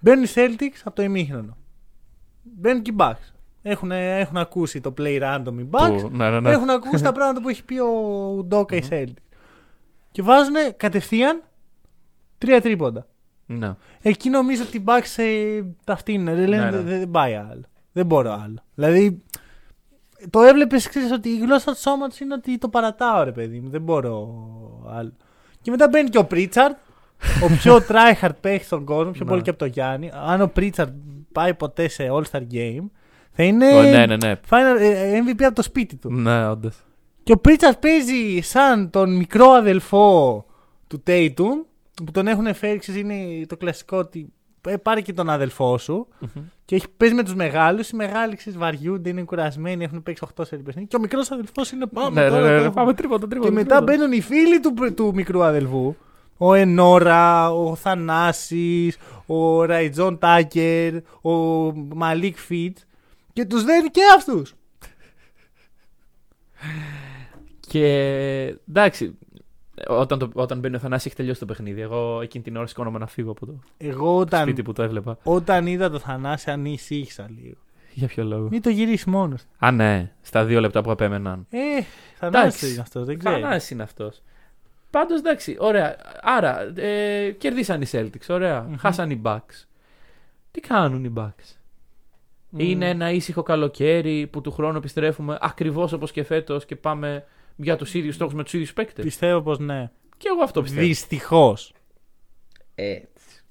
A: Μπαίνουν οι Celtics από το ημίχρονο. Μπαίνουν και οι Bucks. Έχουν, έχουν ακούσει το play random οι Bucks.
B: Που- ναι, ναι, ναι.
A: Έχουν ακούσει τα πράγματα που έχει πει ο Ντόκα οι Celtics. Και βάζουν κατευθείαν τρία τρίποντα.
B: Ναι.
A: Εκεί νομίζω ότι οι Bucks ε, τα φτύνουν. Δεν, λένε,
B: Ναι, ναι.
A: δεν, δεν πάει άλλο. Δεν μπορώ άλλο. Δηλαδή, το έβλεπες, ξέρεις ότι η γλώσσα του σώματος είναι ότι το παρατάω, ρε παιδί μου. Δεν μπορώ άλλο. Και μετά μπαίνει και ο Πρίτσαρτ, ο πιο *laughs* tryhard παίχτης στον κόσμο, πιο
B: Ναι.
A: πολύ και από τον Γιάννη. Αν ο Πρίτσαρτ πάει ποτέ σε All-Star Game, θα είναι
B: Ω, ναι, ναι, ναι.
A: final, ε, MVP από το σπίτι του.
B: Ναι, όντως.
A: Και ο Πρίτσαρτ παίζει σαν τον μικρό αδελφό του Tatum, που τον έχουν φέρει, ξέρεις, είναι το κλασικό ότι ε, πάρε και τον αδελφό σου και έχει, παίζει με τους μεγάλους. Οι μεγάλοι ξέρεις, βαριούνται, είναι κουρασμένοι, έχουν παίξει 8 σερί παιχνίδια. Και ο μικρός αδελφός είναι πάμε.
B: Ναι, ναι,
A: τώρα,
B: ναι,
A: το
B: ναι.
A: έχουμε».
B: Πάμε τρίποντα, τρίποντα.
A: Και μετά μπαίνουν οι φίλοι του, του μικρού αδελφού. Ο Ενόρα, ο Θανάσης, ο Ραϊτζόν Τάκερ, ο Μαλίκ Φιτ και τους δένει και αυτούς.
B: Και εντάξει, όταν, το, όταν μπαίνει ο Θανάσης έχει τελειώσει το παιχνίδι. Εγώ εκείνη την ώρα σηκώνομαι να φύγω από το
A: Εγώ όταν,
B: σπίτι που το έβλεπα.
A: όταν είδα το Θανάση ανησύχησα λίγο.
B: Για ποιο λόγο;
A: Μην το γυρίσεις μόνος. του.
B: Α, ναι, στα δύο λεπτά που επέμεναν.
A: Ε, Θανάσης
B: Εντάξει.
A: είναι αυτός, δεν ξέρω.
B: Θανάσης είναι αυτός. Πάντως εντάξει, ωραία. Άρα, ε, κερδίσαν οι Celtics, ωραία.
A: Μμμ.
B: Χάσαν οι Bucks. Τι κάνουν οι Bucks;
A: Μμ.
B: Είναι ένα ήσυχο καλοκαίρι που του χρόνου επιστρέφουμε ακριβώς όπως και φέτος και πάμε για τους ίδιους στόχους με τους ίδιους παίκτες.
A: Πιστεύω πως ναι.
B: Και εγώ αυτό πιστεύω.
A: Δυστυχώς.
B: Έτσι.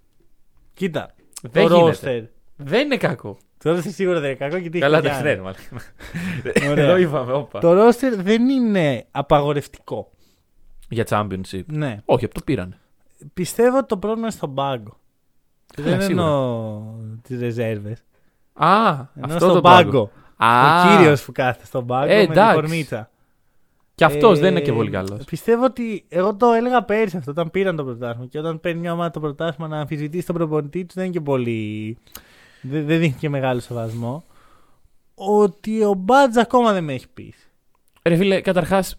A: Κοίτα,
B: Δεν
A: το
B: γίνεται.
A: roster.
B: Δεν είναι κακό.
A: Το roster σίγουρα δεν είναι κακό γιατί
B: Καλά,
A: έχει
B: δεν
A: Γιάννη.
B: ξέρω. μάλλον.
A: Ωραία. *laughs*
B: Εδώ είπαμε, όπα.
A: Το roster δεν είναι απαγορευτικό.
B: Για championship.
A: Ναι.
B: Όχι, αυτό το πήραν.
A: Πιστεύω ότι το πρόβλημα είναι στον πάγκο. Και
B: Καλά,
A: δεν
B: σίγουρα.
A: εννοώ τις ρεζέρβες.
B: Α,
A: Εννοώ
B: αυτό
A: στον
B: το
A: πάγκο.
B: Α,
A: Ο κύριος που κάθεται στον πάγκο
B: Ε,
A: με την
B: εντάξει.
A: κορμίτσα.
B: Και αυτός
A: Ε,
B: δεν είναι και πολύ καλός.
A: Πιστεύω ότι. Εγώ το έλεγα πέρυσι αυτό όταν πήραν το πρωτάθλημα. Και όταν παίρνει μια ομάδα το πρωτάθλημα να αμφισβητήσει τον προπονητή του δεν είναι και πολύ. Δεν, δεν δείχνει και μεγάλο σεβασμό. Ότι ο Μπάτζ ακόμα δεν με έχει πείσει.
B: Ρε φίλε, καταρχάς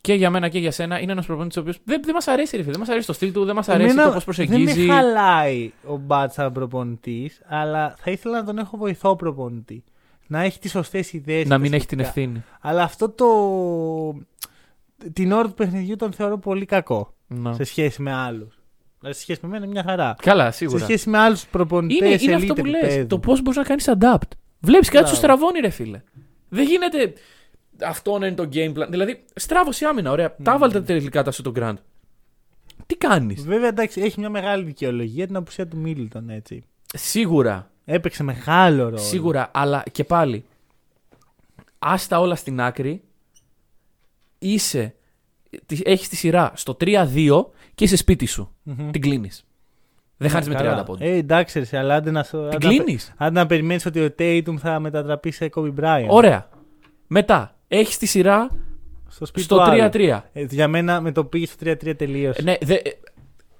B: και για μένα και για σένα είναι ένας προπονητής ο οποίος δεν, δεν μας αρέσει, ρε φίλε. Δεν μας αρέσει το στυλ του, δεν μας αρέσει
A: Εμένα
B: το πώς προσεγγίζει.
A: Δεν με χαλάει ο Μπάτζ σαν προπονητής, αλλά θα ήθελα να τον έχω βοηθό προπονητή. Να έχει τις σωστές ιδέες.
B: να μην έχει την ευθύνη.
A: Αλλά αυτό το. Την ώρα του παιχνιδιού τον θεωρώ πολύ κακό
B: Να.
A: σε σχέση με άλλους. Δηλαδή, σε σχέση με μένα είναι μια χαρά.
B: Καλά,
A: Σε
B: σίγουρα.
A: σχέση με άλλους προπονητές
B: Είναι, είναι αυτό που λες. Το πώς μπορείς να κάνεις adapt. Βλέπεις κάτι σου
A: Μπράβο.
B: στραβώνει, ρε φίλε. Δεν γίνεται. Αυτό να είναι το game plan. Δηλαδή, στράβωσε η άμυνα. Ωραία. Τα βάλτε τα τελικά τα σου το Grand. Τι κάνεις;
A: Βέβαια, εντάξει, έχει μια μεγάλη δικαιολογία την απουσία του Μίλτον, έτσι.
B: Σίγουρα.
A: Έπαιξε μεγάλο ρόλο.
B: Σίγουρα, αλλά και πάλι. Άστα όλα στην άκρη. Είσαι. Έχεις τη σειρά στο 3-2 και είσαι σπίτι σου.
A: Μμμ.
B: Την κλείνεις. Δεν χάνεις με 30
A: Καλά.
B: πόντους.
A: Ε, εντάξει, ρε, αλλά άντε να, σου-
B: Την
A: άντε να,
B: κλείνεις.
A: άντε να περιμένεις ότι ο Tatum θα μετατραπεί σε Kobe Bryant.
B: Ωραία. Μετά. Έχεις τη σειρά
A: Στο σπίτι
B: στο
A: του άλλου.
B: 3-3.
A: Ε, για μένα με το πήγε στο 3-3 τελείωσε.
B: Ναι,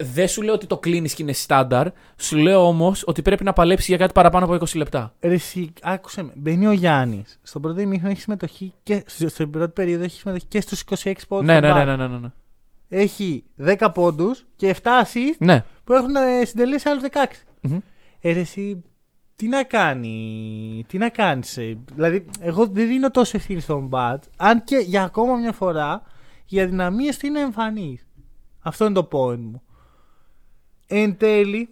B: δεν δε σου λέω ότι το κλείνεις και είναι στάνταρ. Σου λέω όμως ότι πρέπει να παλέψεις για κάτι παραπάνω από 20 λεπτά.
A: Ρε, εσύ, άκουσε με. Μπαίνει ο Γιάννης. Στον πρώτο ημίχρονο έχει συμμετοχή και στο- στην πρώτη περίοδο έχει συμμετοχή και στους 26 πόντους.
B: Ναι, ναι, ναι, ναι, ναι, ναι.
A: Έχει 10 πόντους και 7 assist
B: ναι.
A: που έχουν ε, συντελέσει άλλους 16.
B: Μμμ.
A: Ε, ρε, εσύ, τι να κάνει, τι να κάνεις, ε, δηλαδή εγώ δεν δίνω τόσο ευθύνη στον Μπατ, αν και για ακόμα μια φορά οι αδυναμίες του είναι εμφανείς. Αυτό είναι το point μου. Εν τέλει,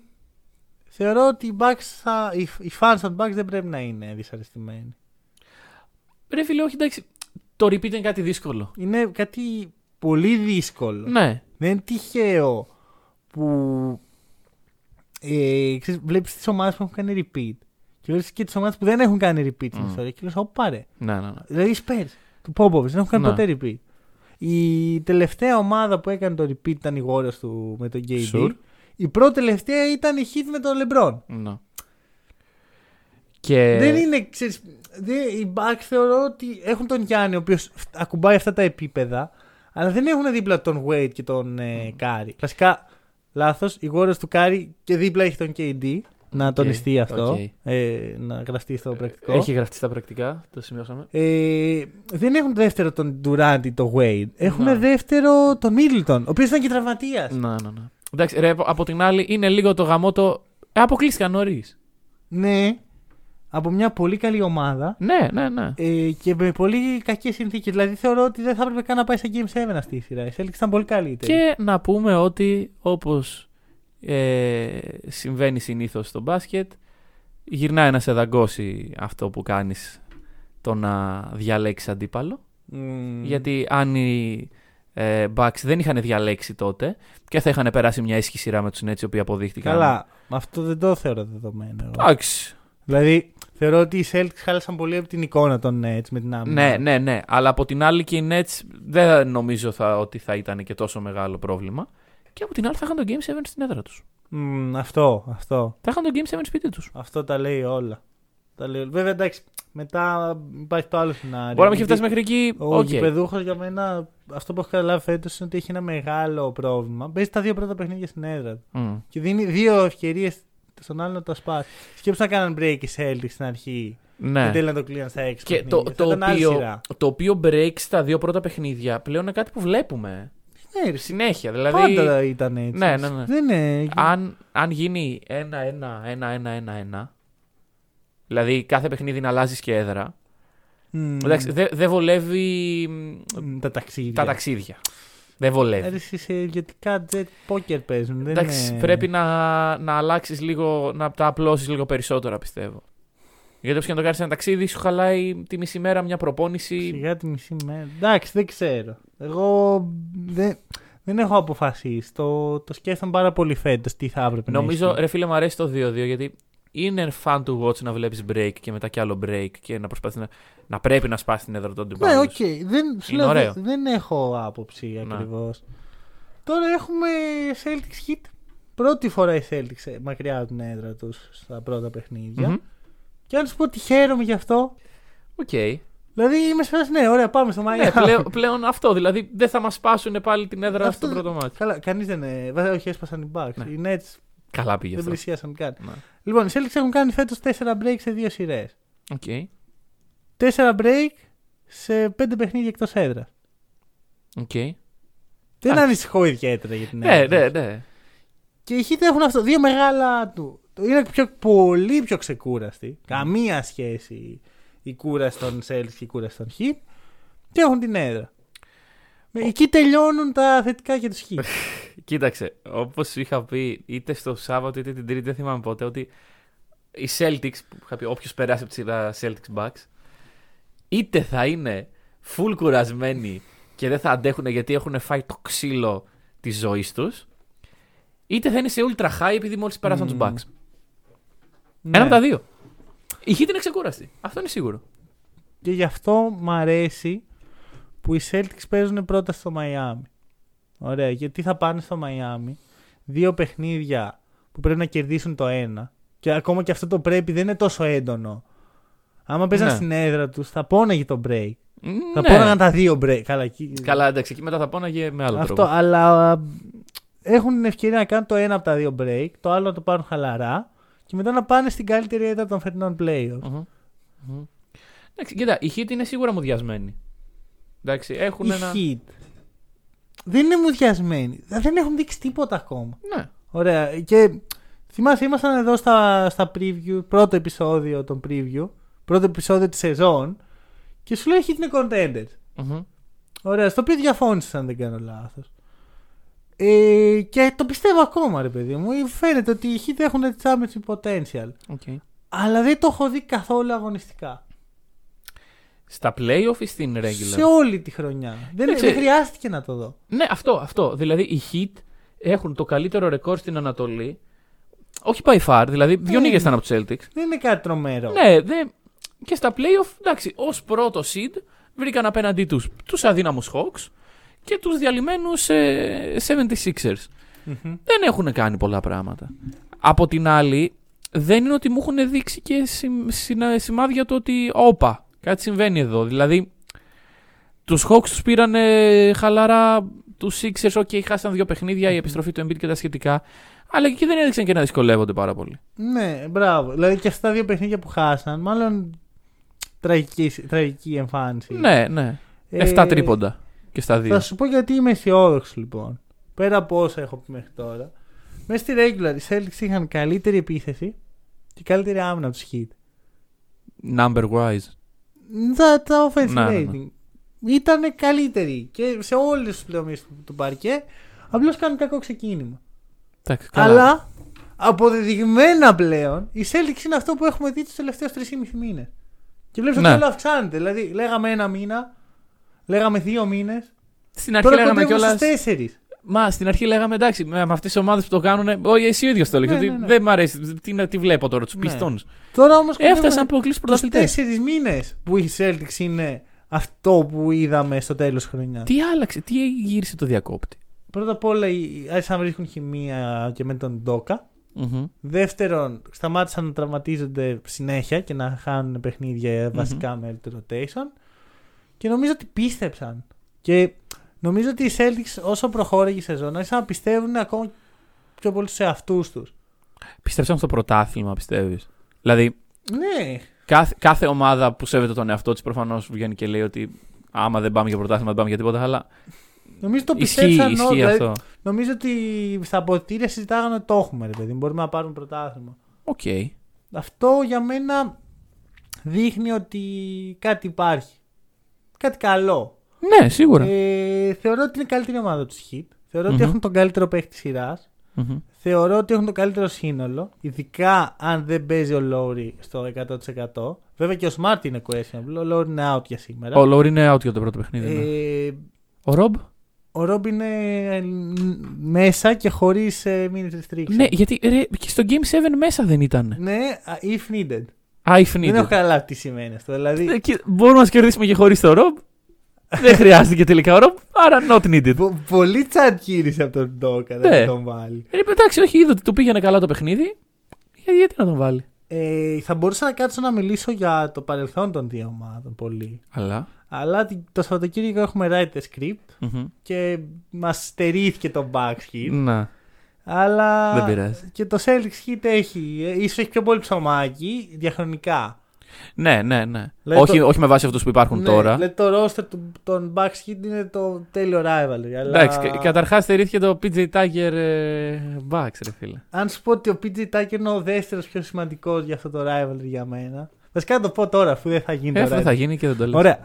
A: θεωρώ ότι οι, Bucks θα, οι, οι fans των Bucks δεν πρέπει να είναι δυσαρεστημένοι.
B: Ρε φίλε, όχι εντάξει. Το repeat είναι κάτι δύσκολο.
A: Είναι κάτι πολύ δύσκολο.
B: Ναι.
A: Δεν είναι τυχαίο που ε, ξέρεις, βλέπεις τις ομάδες που έχουν κάνει repeat και βλέπεις και τις ομάδες που δεν έχουν κάνει repeat στην
B: Μμ.
A: ιστορία και λες, ω πάρε.
B: Ναι, ναι, ναι.
A: Δηλαδή οι Spurs του Popovich δεν έχουν κάνει
B: Ναι.
A: ποτέ repeat. Η τελευταία ομάδα που έκανε το repeat ήταν οι Warriors του με τον KD.
B: Sure.
A: Η πρώτη τελευταία ήταν η Heat με τον LeBron.
B: ναι. Και...
A: Δεν είναι, ξέρεις, δεν, οι Bucks θεωρώ ότι έχουν τον Γιάννη ο οποίος ακουμπάει αυτά τα επίπεδα αλλά δεν έχουν δίπλα τον Wade και τον ε, Κάρι. Κλασικά, λάθος, οι Warriors του Κάρι και δίπλα έχει τον KD. Να
B: Οκ,
A: τονιστεί αυτό.
B: οκ.
A: Ε, να γραφτεί στο πρακτικό.
B: Έχει γραφτεί στα πρακτικά, το σημειώσαμε.
A: Ε, δεν έχουν δεύτερο τον Durant ή τον Wade. Έχουν
B: Να.
A: δεύτερο τον Middleton, ο οποίος ήταν και τραυματίας.
B: Ναι, ναι, ναι. Εντάξει, ρε, από την άλλη είναι λίγο το γαμό το. Ε, αποκλείστηκαν νωρίς.
A: Ναι, από μια πολύ καλή ομάδα
B: Ναι, ναι, ναι.
A: ε, και με πολύ κακές συνθήκες. Δηλαδή θεωρώ ότι δεν θα έπρεπε καν να πάει σε Game 7 αυτή η σειρά. Η Celtics ήταν πολύ καλύτερη.
B: Και να πούμε ότι όπως ε, συμβαίνει συνήθως στο μπάσκετ, γυρνάει να σε δαγκώσει αυτό που κάνεις το να διαλέξεις αντίπαλο.
A: Μμμ.
B: Γιατί αν οι ε, Bucks δεν είχαν διαλέξει τότε και θα είχαν περάσει μια ίσχυη σειρά με τους Nets οι οποίοι αποδείχτηκαν.
A: Καλά, αυτό δεν το θεωρώ δεδομένο. εγώ.
B: Εντάξει.
A: Δηλαδή θεωρώ ότι οι Celtics χάλασαν πολύ από την εικόνα των Nets με την άμυνα.
B: Ναι, ναι, ναι. Αλλά από την άλλη και οι Nets δεν νομίζω θα, ότι θα ήταν και τόσο μεγάλο πρόβλημα. Και από την άλλη θα είχαν το Game 7 στην έδρα τους.
A: Μμμ, αυτό, αυτό.
B: Θα είχαν το Game 7 σπίτι τους.
A: Αυτό τα λέει όλα. Τα λέει... όλα. Βέβαια εντάξει, μετά υπάρχει το άλλο σενάριο.
B: Μπορεί να μην έχει
A: Γιατί
B: φτάσει μέχρι εκεί.
A: Ο
B: Οκ.
A: γηπεδούχος για μένα, αυτό που έχω καταλάβει φέτος είναι ότι έχει ένα μεγάλο πρόβλημα. Παίζει τα δύο πρώτα παιχνίδια στην έδρα του.
B: Μμ.
A: Και δίνει δύο ευκαιρίες στον άλλον να το σπάσει. Σκέψου να κάναν break οι Celtics στην αρχή. Και
B: Ναι.
A: τέλει να το κλείναν στα έξι.
B: Και το,
A: παιχνίδια.
B: το,
A: Θα ήταν άλλη
B: οποίο,
A: σειρά.
B: το οποίο break στα δύο πρώτα παιχνίδια πλέον είναι κάτι που βλέπουμε.
A: Ναι, ρε,
B: Συνέχεια. Δηλαδή,
A: Πάντα ήταν έτσι.
B: Ναι, ναι, ναι.
A: Δεν είναι.
B: αν, αν γίνει 1-1-1-1-1-1, δηλαδή κάθε παιχνίδι να αλλάζεις και έδρα,
A: Μμμ.
B: εντάξει, δεν δεν βολεύει μ,
A: Μ, Τα ταξίδια.
B: τα ταξίδια. Δεν βολεύει.
A: Έρεση σε ιδιωτικά jet poker παίζουν. Δεν
B: Εντάξει,
A: είναι...
B: πρέπει να, να αλλάξεις λίγο, να τα απλώσεις λίγο περισσότερα πιστεύω. Γιατί όποιος και να το κάνει ένα ταξίδι, σου χαλάει τη μισή μέρα μια προπόνηση.
A: Σιγά τη μισή μέρα. Εντάξει, δεν ξέρω. Εγώ δεν, δεν έχω αποφασίσει. Το, το σκέφτομαι πάρα πολύ φέτος τι θα έπρεπε
B: Νομίζω,
A: να ισχύει.
B: ρε φίλε, μου αρέσει το 2-2 γιατί είναι fun to watch να βλέπεις break και μετά κι άλλο break και να προσπαθεί να, να πρέπει να σπάσει την έδρα του
A: Ναι,
B: αντιπάλου.
A: οκ. Δεν, σου
B: Είναι
A: λέω,
B: ωραίο.
A: δεν, δεν έχω άποψη
B: Ναι.
A: ακριβώς. Τώρα έχουμε Celtics Heat. Πρώτη φορά οι Celtics ε, μακριά από την έδρα τους στα πρώτα παιχνίδια.
B: Μμμ.
A: Και αν σου πω ότι χαίρομαι γι' αυτό.
B: Οκ.
A: Δηλαδή είμαι σε φάση, ναι, ωραία, πάμε στο Μαϊάμι.
B: Ναι, πλέον, πλέον αυτό. Δηλαδή δεν θα μας σπάσουν πάλι την έδρα
A: Αυτό
B: στο
A: δεν-
B: πρώτο ματς.
A: Καλά, κανείς δεν. ε, Βέβαια, όχι, έσπασαν οι Bucks.
B: Ναι.
A: Οι Nets
B: Καλά πήγε
A: δεν
B: αυτό.
A: πλησίασαν καν.
B: Ναι.
A: Λοιπόν, οι Celtics έχουν κάνει φέτος 4 break σε δύο σειρές.
B: Οκ.
A: 4 break σε 5 παιχνίδια εκτός έδρας.
B: Οκ.
A: Δεν
B: Εντάξει.
A: ανησυχώ ιδιαίτερα για την
B: Ναι,
A: έδρα.
B: ναι, ναι.
A: Και οι Heat έχουν αυτό. Δύο μεγάλα του. Είναι πιο, πολύ πιο ξεκούραστοι. Καμία σχέση η κούραση των Celtics και η κούραση των Heat. Και έχουν την έδρα. Με- Εκεί τελειώνουν τα θετικά για τους Heat. *laughs*
B: Κοίταξε, όπως είχα πει είτε στο Σάββατο είτε την Τρίτη, δεν θυμάμαι πότε, ότι οι Celtics, που είχα πει, όποιος περάσει από τη σειρά Celtics Bucks, είτε θα είναι full κουρασμένοι και δεν θα αντέχουν γιατί έχουν φάει το ξύλο της ζωής τους, είτε θα είναι σε ultra high επειδή μόλις περάσαν
A: Μμμ.
B: του Bucks.
A: Ναι.
B: Ένα από τα δύο. Η Heat είναι ξεκούραστη. Αυτό είναι σίγουρο.
A: Και γι' αυτό μ' αρέσει που οι Celtics παίζουν πρώτα στο Μαϊάμι. Ωραία, γιατί θα πάνε στο Μαϊάμι δύο παιχνίδια που πρέπει να κερδίσουν το ένα. Και ακόμα και αυτό το πρέπει δεν είναι τόσο έντονο. Άμα παίζαν
B: Ναι.
A: στην έδρα τους, θα πόναγε το break. Θα
B: Ναι.
A: πόναγαν τα δύο break. Καλά, εκεί...
B: Καλά, εντάξει, εκεί μετά θα πόναγε με άλλο
A: αυτό,
B: τρόπο.
A: αλλά α, έχουν την ευκαιρία να κάνουν το ένα από τα δύο break, το άλλο να το πάρουν χαλαρά και μετά να πάνε στην καλύτερη έδρα των φετινών playoffs.
B: Μμμ. Μμμ. Εντάξει, κοίτα, η Heat είναι σίγουρα μουδιασμένη. Εντάξει, έχουν
A: Η
B: ένα.
A: Heat δεν είναι μουδιασμένοι. Δεν έχουν δείξει τίποτα ακόμα.
B: Ναι.
A: Ωραία. Και θυμάσαι, ήμασταν εδώ στα, στα preview, πρώτο επεισόδιο των preview, πρώτο επεισόδιο της σεζόν και σου λέει η Heat είναι contenders.
B: Μμμ.
A: Ωραία, στο οποίο διαφώνησες αν δεν κάνω λάθος. Ε, και το πιστεύω ακόμα, ρε παιδί μου. Φαίνεται ότι οι Heat έχουν championship potential.
B: OK.
A: Αλλά δεν το έχω δει καθόλου αγωνιστικά.
B: Στα playoff ή στην regular;
A: Σε όλη τη χρονιά. Δεν,
B: Εντάξει.
A: δεν χρειάστηκε να το δω.
B: Ναι, αυτό, αυτό. Δηλαδή οι Heat έχουν το καλύτερο ρεκόρ στην Ανατολή. Όχι by far, δηλαδή δύο
A: Ναι.
B: νίκες ήταν από τους Celtics.
A: Δεν είναι κάτι τρομερό.
B: Ναι, δε... και στα playoff, εντάξει, ως πρώτο seed βρήκαν απέναντί τους τους αδύναμους Hawks και τους διαλυμένους ε, 76ers.
A: Μμμ.
B: Δεν έχουν κάνει πολλά πράγματα. Από την άλλη, δεν είναι ότι μου έχουν δείξει και συμ- συνα- σημάδια το ότι όπα, κάτι συμβαίνει εδώ. Δηλαδή, τους Hawks τους πήραν ε, χαλαρά, τους Sixers, ok, χάσαν δύο παιχνίδια, η επιστροφή του Embiid και τα σχετικά, αλλά και εκεί δεν έδειξαν και να δυσκολεύονται πάρα πολύ.
A: Ναι, μπράβο. Δηλαδή και αυτά τα δύο παιχνίδια που χάσαν, μάλλον τραγική, τραγική εμφάνιση.
B: Ναι, ναι.
A: Ε,
B: Εφτά τρίποντα και στα δύο.
A: Θα σου πω γιατί είμαι αισιόδοξος λοιπόν. Πέρα από όσα έχω πει μέχρι τώρα. Μέσα στη regular οι Celtics είχαν καλύτερη επίθεση και καλύτερη άμυνα από τους Heat.
B: Number wise.
A: Τα, τα offensive
B: Ναι, ναι, ναι.
A: rating. Ήταν καλύτεροι και σε όλες τις πληρωμίε του, του παρκέ. Απλώς κάνουν κακό ξεκίνημα.
B: Εντάξει, καλά.
A: Αλλά αποδεδειγμένα πλέον η Celtics είναι αυτό που έχουμε δει τους τελευταίους 3,5 μήνες. Και βλέπεις
B: Ναι.
A: ότι όλο αυξάνεται. Δηλαδή, λέγαμε ένα μήνα, λέγαμε δύο μήνες.
B: Στην αρχή
A: Τώρα
B: λέγαμε
A: κοντεύουμε
B: κιόλα.
A: στου τέσσερις.
B: Μα στην αρχή λέγαμε εντάξει, με, με αυτές τις ομάδες που το κάνουν. Όχι, εσύ ο ίδιος το έλεγες.
A: Ναι,
B: ότι
A: ναι, ναι.
B: δεν μ' αρέσει. Τι, να- τι βλέπω τώρα, τους
A: Ναι.
B: Pistons.
A: Τώρα όμως
B: Έφτασαν από κλείσει
A: τους
B: πρωταθλητές.
A: τέσσερις μήνες που οι Celtics είναι αυτό που είδαμε στο τέλος χρονιάς.
B: Τι άλλαξε, τι γύρισε το διακόπτη;
A: Πρώτα απ' όλα, οι- άρχισαν να βρίσκουν χημεία και με τον Ντόκα.
B: Μμμ.
A: Δεύτερον, σταμάτησαν να τραυματίζονται συνέχεια και να χάνουν παιχνίδια βασικά με το rotation. Και νομίζω ότι πίστεψαν. Και νομίζω ότι οι Celtics όσο προχώρησε η σεζόν άρχισαν να πιστεύουν ακόμα πιο πολύ σε αυτού τους.
B: Πίστεψαν στο πρωτάθλημα, πιστεύεις; Δηλαδή,
A: Ναι,
B: κάθε, κάθε ομάδα που σέβεται τον εαυτό της προφανώς βγαίνει και λέει ότι άμα δεν πάμε για πρωτάθλημα, δεν πάμε για τίποτα. Αλλά
A: νομίζω το
B: ισχύει,
A: πιστέψαν όλοι.
B: ισχύει
A: Δηλαδή,
B: αυτό.
A: νομίζω ότι στα αποδυτήρια συζητάγανε ότι το έχουμε, ρε παιδί. Μπορούμε να πάρουμε πρωτάθλημα.
B: Οκ.
A: Αυτό για μένα δείχνει ότι κάτι υπάρχει. Κάτι καλό.
B: Ναι, σίγουρα.
A: Ε, θεωρώ ότι είναι η καλύτερη ομάδα τους Heat. Θεωρώ ότι
B: Μμμ.
A: έχουν τον καλύτερο παίχτη σειράς.
B: Μμμ.
A: Θεωρώ ότι έχουν το καλύτερο σύνολο. Ειδικά αν δεν παίζει ο Λόρι στο 100%. Βέβαια και ο Smart είναι questionable. Ο Λόρι είναι out για σήμερα.
B: Ο Λόρι είναι out για το πρώτο παιχνίδι. ναι.
A: Ε,
B: Ο Ρομπ.
A: ο Ρόμπ είναι ε, μέσα και χωρίς minute restriction.
B: Ναι, γιατί ρε, και στο Game 7 μέσα δεν ήταν.
A: Ναι, if needed.
B: Ah, if
A: Δεν έχω
B: needed.
A: καταλάβει τι σημαίνει αυτό. Δηλαδή,
B: Ε, και Μπορούμε να κερδίσουμε και χωρίς το Ρομπ. Δεν χρειάστηκε τελικά ο Ρομπ, άρα not needed.
A: πο- πολύ τσαντ γύρισε από τον Ντόκα να
B: Ναι.
A: τον βάλει.
B: Ε, εντάξει, όχι, είδα ότι του πήγαινε καλά το παιχνίδι. Γιατί, γιατί να τον βάλει;
A: Ε, θα μπορούσα να κάτσω να μιλήσω για το παρελθόν των δύο ομάδων πολύ.
B: Αλλά;
A: Αλλά τη- το Σαββατοκύριακο έχουμε write the script
B: μμμ.
A: και μας στερήθηκε το backshit.
B: Να.
A: Αλλά
B: Δεν πειράζει.
A: και το Celtics hit έχει. ε, ίσως έχει πιο πολύ ψωμάκι διαχρονικά.
B: Ναι, ναι, ναι.
A: Δηλαδή
B: όχι,
A: το-
B: όχι με βάση αυτούς που υπάρχουν
A: Ναι,
B: τώρα.
A: Δηλαδή το roster του, των Bucks-Heat είναι το τέλειο rivalry. Αλλά...
B: Εντάξει, καταρχάς στερήθηκε το PJ Tucker ε, Bucks, ρε φίλε.
A: Αν σου πω ότι ο PJ Tucker είναι ο δεύτερος πιο σημαντικός για αυτό το rivalry για μένα. Βασικά να το πω τώρα, αφού δεν θα γίνει
B: Ε,
A: το
B: αυτό
A: rivalry.
B: θα γίνει και δεν το λέω.
A: Ωραία.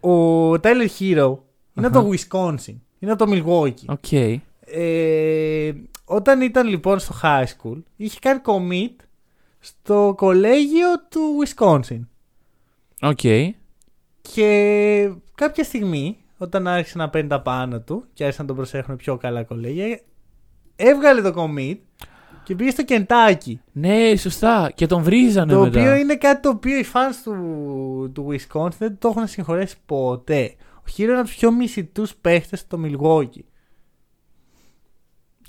A: Ο Tyler Herro είναι από
B: Αχα.
A: το Wisconsin. Είναι από το Milwaukee.
B: OK.
A: Ε, όταν ήταν λοιπόν στο high school, είχε κάνει commit στο κολέγιο του Wisconsin.
B: OK.
A: Και κάποια στιγμή, όταν άρχισε να παίρνει τα πάνω του και άρχισαν να τον προσέχουν πιο καλά κολέγια, έβγαλε το commit και πήγε στο Κεντάκι.
B: Ναι, σωστά. Και τον βρίζανε
A: το
B: μετά.
A: οποίο είναι κάτι το οποίο οι fans του, του Wisconsin δεν το έχουν συγχωρέσει ποτέ. Ο Herro είναι από τους πιο μισητούς παίχτες στο Milwaukee.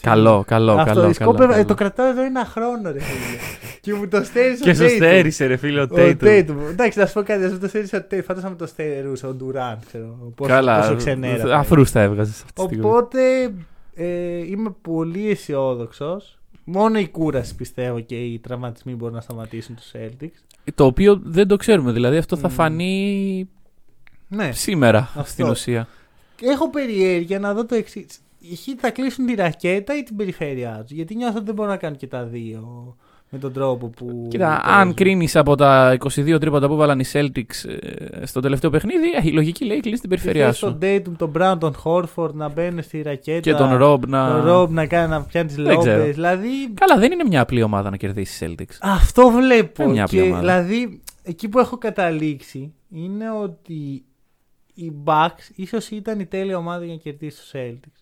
B: Καλό, καλό,
A: Αυτό,
B: καλό.
A: η
B: καλό,
A: Σκόπερ-
B: καλό.
A: ε, το κρατάω εδώ ένα χρόνο, ρε φίλε. και μου το στέρισε
B: Και στο στέρισε, ρε φίλε, ο
A: Ο
B: Tatum.
A: Tatum. Εντάξει, να σου πω κάτι, δεν το στέρισε ο Tatum. Φαντάζομαι το στερούσε ο Ντουράν, ξέρω. Πόσο,
B: Καλά.
A: πόσο ξενέρα.
B: Αφρούς θα έβγαζες αυτή τη στιγμή.
A: Οπότε ε, είμαι πολύ αισιόδοξος. Μόνο η κούραση πιστεύω και οι τραυματισμοί μπορούν να σταματήσουν τους Celtics.
B: Το οποίο δεν το ξέρουμε. Δηλαδή αυτό θα
A: Μμ.
B: φανεί
A: Ναι.
B: σήμερα
A: Αυτό.
B: στην ουσία.
A: Έχω περιέργεια να δω το εξή. Οι Heat θα κλείσουν τη ρακέτα ή την περιφέρειά τους. Γιατί νιώθω ότι δεν μπορούν να κάνουν και τα δύο με τον τρόπο που.
B: Κοίτα,
A: παίζουν.
B: αν κρίνεις από τα 22 τρίποτα που έβαλαν οι Celtics ε, στο τελευταίο παιχνίδι, ε, η λογική λέει κλείσει την
A: Και
B: περιφερειά
A: θες
B: σου.
A: Τον Dayton, τον Brown, τον Horford να μπαίνουν στη ρακέτα.
B: Και τον Rob να.
A: Τον Rob να κάνει να πιάνει τις
B: Δεν ξέρω.
A: λόμπες. Δηλαδή.
B: Καλά, δεν είναι μια απλή ομάδα να κερδίσει οι Celtics.
A: Αυτό βλέπω.
B: Είναι μια απλή
A: και,
B: ομάδα.
A: δηλαδή, εκεί που έχω καταλήξει είναι ότι οι Bucks ίσως ήταν η τέλεια ομάδα για να κερδίσει τους Celtics.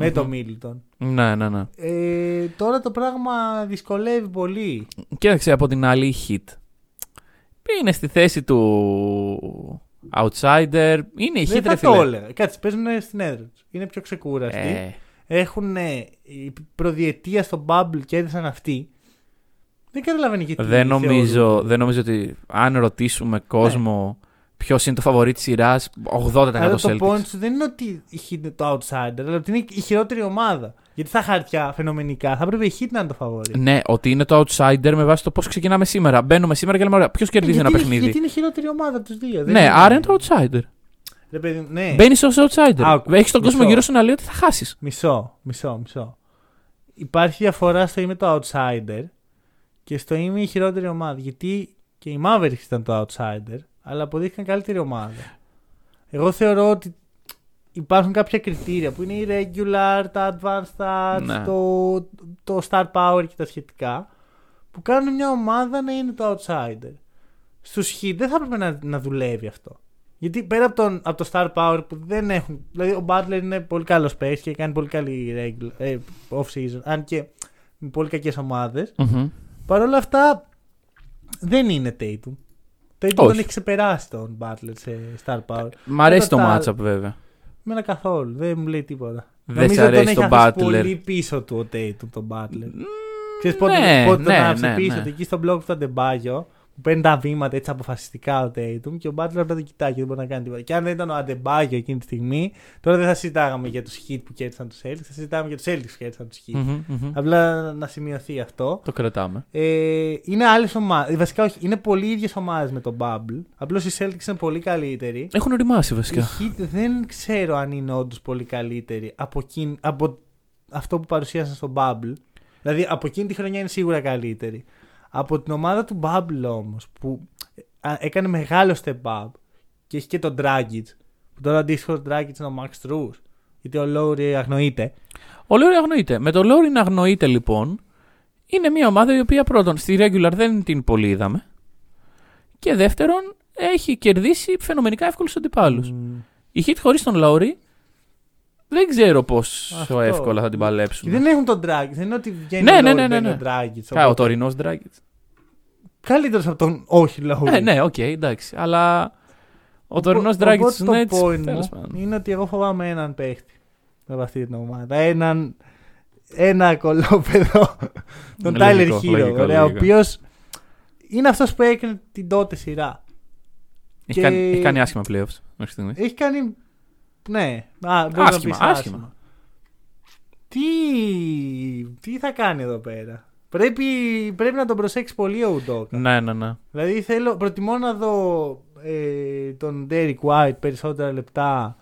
A: Με
B: Μμμ.
A: το Middleton.
B: Ναι, ναι, ναι.
A: Ε, τώρα το πράγμα δυσκολεύει πολύ.
B: Κοίταξε από την άλλη η Hit. Είναι στη θέση του outsider. Είναι η Hit,
A: Δεν
B: ρε
A: θα
B: φίλε.
A: το έλεγα. Κάτσε, παίζουν στην έδρα τους. Είναι πιο ξεκούραστοι.
B: Ε,
A: Έχουν η προδιετία στο Bubble κέρδισαν αυτοί. Δεν καταλαβαίνει γιατί.
B: δεν, νομίζω,
A: θεωρούν.
B: δεν νομίζω ότι αν ρωτήσουμε κόσμο ποιος είναι το φαβορή της σειράς, 80%
A: Αλλά το
B: Celtics.
A: point σου δεν είναι ότι η Heat είναι το outsider, αλλά ότι είναι η χειρότερη ομάδα. Γιατί στα χαρτιά φαινομενικά θα έπρεπε η Heat να είναι το φαβορή.
B: Ναι, ότι είναι το outsider με βάση το πώς ξεκινάμε σήμερα. Μπαίνουμε σήμερα και λέμε: Ωραία, ποιος κερδίζει ένα
A: γιατί,
B: παιχνίδι;
A: Γιατί είναι η χειρότερη ομάδα από τους δύο. δεν
B: Ναι, άρα είναι το outsider.
A: Ρε παιδί, ναι.
B: Μπαίνεις ως outsider.
A: Άκου,
B: Έχεις τον κόσμο
A: μισό.
B: γύρω σου να λέει ότι θα χάσεις.
A: Μισό, μισό, μισό. Υπάρχει διαφορά στο είμαι το outsider και στο είμαι η χειρότερη ομάδα. Γιατί και οι Mavericks ήταν το outsider, αλλά αποδείχθηκαν καλύτερη ομάδα. Εγώ θεωρώ ότι υπάρχουν κάποια κριτήρια που είναι η regular, τα advanced stats,
B: Ναι.
A: το, το star power και τα σχετικά, που κάνουν μια ομάδα να είναι το outsider. Στους Heat δεν θα έπρεπε να, να δουλεύει αυτό. Γιατί πέρα από, τον, από το star power που δεν έχουν. Δηλαδή ο Butler είναι πολύ καλός παίχτη και κάνει πολύ καλή regular, ε, off season. Αν και με πολύ κακές ομάδες. Παρ' όλα αυτά δεν είναι Tatum. Tatum
B: Όχι.
A: τον έχει ξεπεράσει τον Butler σε star power.
B: Μ' αρέσει το
A: Κατά τα-
B: matchup βέβαια.
A: Μένα καθόλου. Δεν μου λέει τίποτα.
B: Δεν
A: Νομίζω
B: σε
A: ότι τον
B: αρέσει
A: έχει
B: το
A: αφήσει
B: Butler.
A: πολύ πίσω του ο Tatum τον Butler. Ξέρεις πότε,
B: ναι,
A: πότε τον
B: ναι,
A: άφησε
B: ναι,
A: πίσω
B: ναι.
A: του εκεί στο blog του Αντεμπάγιο που παίρνει τα βήματα έτσι αποφασιστικά ο Tatum και ο Butler απλά το κοιτάει και δεν μπορεί να κάνει τίποτα. Και αν δεν ήταν ο Αντεμπάγιο εκείνη τη στιγμή, τώρα δεν θα συζητάγαμε για τους Heat που κέρδισαν τους Celtics, θα συζητάμε για τους Celtics που κέρδισαν τους Heat.
B: Μμμ, μμμ.
A: Απλά να σημειωθεί αυτό.
B: Το κρατάμε.
A: Ε, είναι άλλες ομάδε. Βασικά όχι, είναι πολύ ίδιες ομάδες με τον Bubble. Απλώς οι Celtics είναι πολύ καλύτεροι.
B: Έχουν οριμάσει
A: Οι
B: βασικά.
A: Heat δεν ξέρω αν είναι όντως πολύ καλύτεροι από, εκείν- από αυτό που παρουσίασαν στο Bubble. Δηλαδή από εκείνη τη χρονιά είναι σίγουρα καλύτεροι. Από την ομάδα του Bubble όμως που α, έκανε μεγάλο step up και έχει και τον Dragic. Που τώρα αντίστοιχο ο Dragic είναι ο Max Truss. Γιατί ο Lowry αγνοείται.
B: Ο Λόρι αγνοείται. Με το Λόρι να αγνοείται λοιπόν, είναι μια ομάδα η οποία πρώτον στη regular δεν την πολύ είδαμε. Και δεύτερον, έχει κερδίσει φαινομενικά εύκολους αντιπάλους.
A: Μμ.
B: Η Hit χωρίς τον Λόρι δεν ξέρω πόσο
A: Αυτό.
B: εύκολα θα την
A: Και
B: παλέψουν.
A: δεν έχουν τον Dragic. Δεν είναι ότι βγαίνει
B: Ναι,
A: ο
B: ναι,
A: Lowry,
B: ναι, ναι,
A: μπαίνει
B: ναι.
A: ο Dragic.
B: Κα, ο
A: οπότε-
B: τωρινός Dragic.
A: Καλύτερος από τον όχι Lowry.
B: Ναι, ναι, οκ, εντάξει. Αλλά ο τωρινός
A: Οπό-
B: Dragic
A: οπότε
B: του
A: το
B: Nets.
A: point
B: τέλος
A: μου
B: πάντων.
A: είναι ότι εγώ φοβάμαι έναν παίχτη από αυτή την ομάδα. Έναν, ένα κωλόπαιδο, τον
B: Λογικό,
A: Tyler Herro,
B: λογικό,
A: ωραία, ο
B: λογικό.
A: οποίος είναι αυτός που έκανε την τότε σειρά.
B: Έχει,
A: και-
B: κάνει, έχει κάνει άσχημα playoffs μέχρι στιγμής.
A: Έχει κάνει. Ναι, α, μπορεί
B: Άσχημα,
A: να πεις
B: άσχημα.
A: Τι, τι θα κάνει εδώ πέρα; Πρέπει, πρέπει να τον προσέξει πολύ ο Ουντόκα.
B: Ναι, ναι, ναι.
A: Δηλαδή θέλω, προτιμώ να δω ε, τον Derek White περισσότερα λεπτά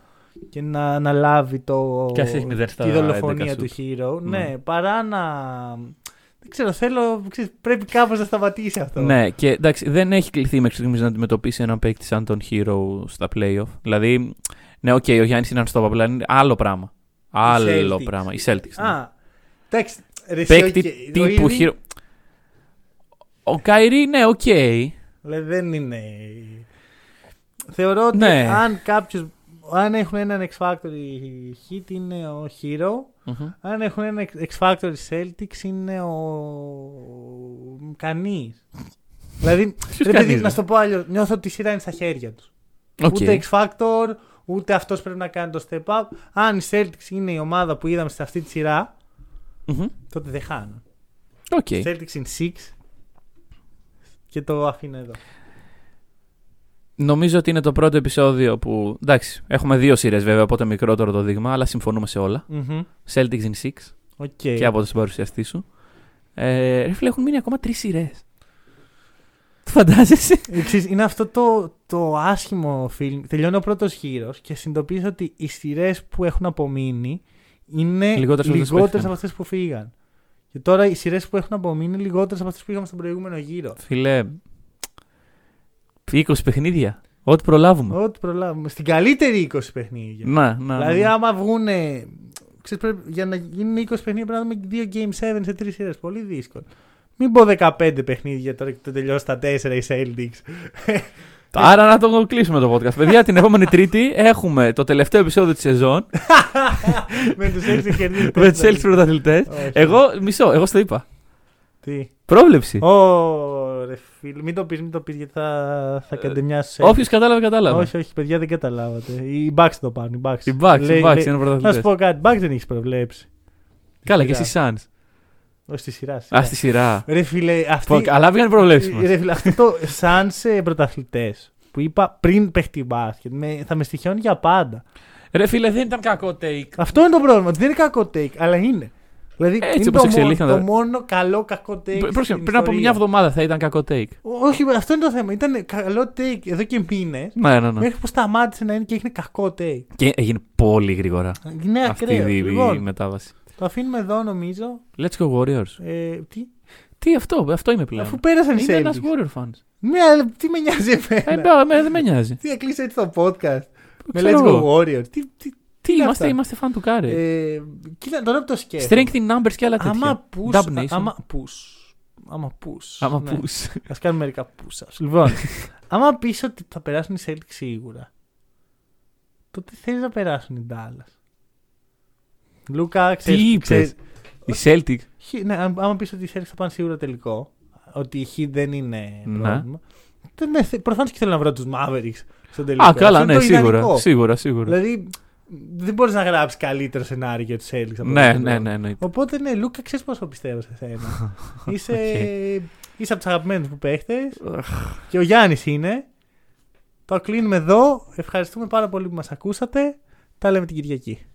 A: και να αναλάβει το,
B: Και ας έχεις μηδέν στα
A: τη
B: 11
A: δολοφονία του
B: σουτ.
A: Herro.
B: Ναι.
A: Ναι, παρά να... Δεν ξέρω, θέλω, ξέρεις, πρέπει κάπως να σταματήσει αυτό.
B: Ναι, και εντάξει, δεν έχει κληθεί μέχρι στιγμής να αντιμετωπίσει έναν παίκτη σαν τον Herro στα playoff. Δηλαδή, ναι, οκ, ο Γιάννη είναι unstoppable, αλλά είναι άλλο πράγμα. Άλλο
A: Celtics.
B: πράγμα. Οι Celtics. ναι.
A: Α, εντάξει. ρε, εσύ,
B: Παίκτη
A: οκ, ο
B: τύπου
A: Irving,
B: Hero. Ο Καϊρή, ναι, οκ.
A: Δηλαδή δεν είναι... Θεωρώ ότι
B: Ναι.
A: αν κάποιος... Αν έχουν έναν X Factor οι Heat είναι ο Herro
B: Μμμ.
A: Αν έχουν ένα X Factor οι Celtics είναι ο. Κανείς. δηλαδή,
B: Ποιος
A: ρε παιδί,
B: κανείς,
A: να
B: ρε;
A: σου το πω αλλιώς. Νιώθω ότι η σειρά είναι στα χέρια τους.
B: Οκ.
A: Ούτε X Factor, ούτε αυτός πρέπει να κάνει το step up. Αν οι Celtics είναι η ομάδα που είδαμε σε αυτή τη σειρά,
B: Μμμ.
A: τότε δεν χάνουν.
B: OK.
A: Celtics in 6 και το αφήνω εδώ.
B: Νομίζω ότι είναι το πρώτο επεισόδιο που. Εντάξει, έχουμε δύο σειρές βέβαια, οπότε μικρότερο το δείγμα, αλλά συμφωνούμε σε όλα.
A: Μμμ.
B: Celtics in 6
A: Οκ.
B: και από το συμπαρουσιαστή σου. Ε, ρε φίλε, έχουν μείνει ακόμα τρεις σειρές. Το *laughs* φαντάζεσαι.
A: Εξής, είναι αυτό το, το άσχημο feeling. Τελειώνει ο πρώτος γύρος και συνειδητοποιήσω ότι οι σειρές που έχουν απομείνει είναι
B: Λιγότερες από αυτές που
A: λιγότερες
B: έφυγαν.
A: από αυτές που φύγαν. Και τώρα οι σειρές που έχουν απομείνει είναι λιγότερες από αυτές που είχαμε στον προηγούμενο γύρο.
B: Φίλε. 20 παιχνίδια. Ό,τι προλάβουμε.
A: Ό,τι προλάβουμε. Στην καλύτερη 20 παιχνίδια.
B: Να, να.
A: δηλαδή,
B: να.
A: άμα βγούνε. Ξέρεις, πρέπει, για να γίνουν 20 παιχνίδια πρέπει να δούμε 2 Game 7 σε 3 σειρές. Πολύ δύσκολο. Μην πω 15 παιχνίδια τώρα και το τελειώσει στα 4 οι Celtics.
B: Άρα να το κλείσουμε το podcast. Παιδιά, την επόμενη Τρίτη έχουμε το τελευταίο επεισόδιο της σεζόν *laughs*
A: με τους Celtics κερδίζει.
B: με τους Έλληνε πρωταθλητές.
A: Όχι.
B: Εγώ, μισό, εγώ στο είπα.
A: Τι;
B: Πρόβλεψη.
A: Ω, ρε φίλε, μην το πεις, μην το πεις γιατί θα, θα κατεμιάσει.
B: Όποιος κατάλαβε, κατάλαβε.
A: Όχι, όχι, παιδιά δεν καταλάβατε. Οι Bucks το πάνε. Οι Bucks.
B: Οι Bucks, οι
A: Λέει-
B: Bucks
A: λέει-
B: είναι
A: Να σου
B: πρωταθλητέ.
A: πω κάτι. Bucks δεν έχεις προβλέψει.
B: Καλά, και
A: σειρά.
B: εσύ Suns.
A: Όχι στη σειρά.
B: Α, στη σειρά.
A: Ρε φίλε, αυτή.
B: Πω, Αλλά βγήκαν προβλέψεις μας.
A: Ρε φίλε, αυτό το σαν σε πρωταθλητές που είπα πριν παίχτη μπάσκετ με, θα με στοιχιώνει για πάντα.
B: Ρε φίλε, δεν ήταν κακό take.
A: Αυτό είναι το πρόβλημα. ότι Δεν είναι κακό take, αλλά είναι. Δηλαδή
B: Έτσι
A: είναι
B: όπως
A: το, μόνο,
B: εξελίχθηκαν
A: το
B: τα-
A: μόνο καλό κακό take.
B: Πρόσεχε,
A: στην
B: πριν από
A: ιστορία.
B: μια εβδομάδα θα ήταν κακό take.
A: Όχι, αυτό είναι το θέμα. Ήταν καλό take εδώ και μήνες.
B: Ναι, ναι, ναι.
A: Μέχρι που σταμάτησε να είναι και έγινε κακό take.
B: Και έγινε πολύ γρήγορα
A: Είναι
B: αυτή
A: ακραίο.
B: η, η
A: Λοιπόν,
B: μετάβαση.
A: Το αφήνουμε εδώ νομίζω.
B: Let's go Warriors.
A: Ε, τι,
B: Τι αυτό, αυτό είμαι πλέον.
A: αφού πέρασαν οι
B: Είμαι ένας
A: Celtics.
B: Warrior fans.
A: Ναι, αλλά τι με νοιάζει
B: Ε,
A: εμένα.
B: μπα, με- δεν με νοιάζει.
A: Τι έκλεισε έτσι το podcast. Με
B: Ξέρω
A: Let's Go
B: εγώ.
A: Warrior. Τι, τι,
B: Τι
A: είναι
B: είμαστε,
A: αυτά;
B: είμαστε fan του Κάρε.
A: ε, κοίτα, τώρα που το σκέφτομαι.
B: Strength in numbers και άλλα τέτοια.
A: Άμα πούς,
B: Dub Nation.
A: άμα πούς, άμα πούς,
B: Άμα
A: ναι.
B: πούς.
A: Ας κάνουμε μερικά push-ups. Λοιπόν, *laughs* άμα πεις ότι θα περάσουν οι Celtics σίγουρα, τότε θέλεις να περάσουν οι Dallas. Λούκα, ξέρεις,
B: Τι είπες;
A: ξέρεις-
B: Η Celtic.
A: Χ- ναι, άμα άμα πεις ότι οι Celtics θα πάνε σίγουρα τελικό, ότι η Χ δεν είναι
B: Ναι.
A: πρόβλημα, τότε ναι, θε- προφανώς και θέλω να βρω τους Mavericks στον τελικό.
B: Α, καλά,
A: Αυτό είναι
B: ναι,
A: το
B: σίγουρα.
A: ιδανικό.
B: Σίγουρα, σίγουρα.
A: Δηλαδή, δεν μπορείς να γράψεις καλύτερο σενάριο για τους Celtics. από
B: Ναι,
A: αυτό.
B: ναι, ναι, εννοείται.
A: Οπότε ναι, Λούκα, ξέρεις πόσο πιστεύω σε σένα. *laughs* είσαι, είσαι από τους αγαπημένους μου παίχτες. και ο Γιάννης είναι. Το κλείνουμε εδώ. Ευχαριστούμε πάρα πολύ που μας ακούσατε. Τα λέμε την Κυριακή.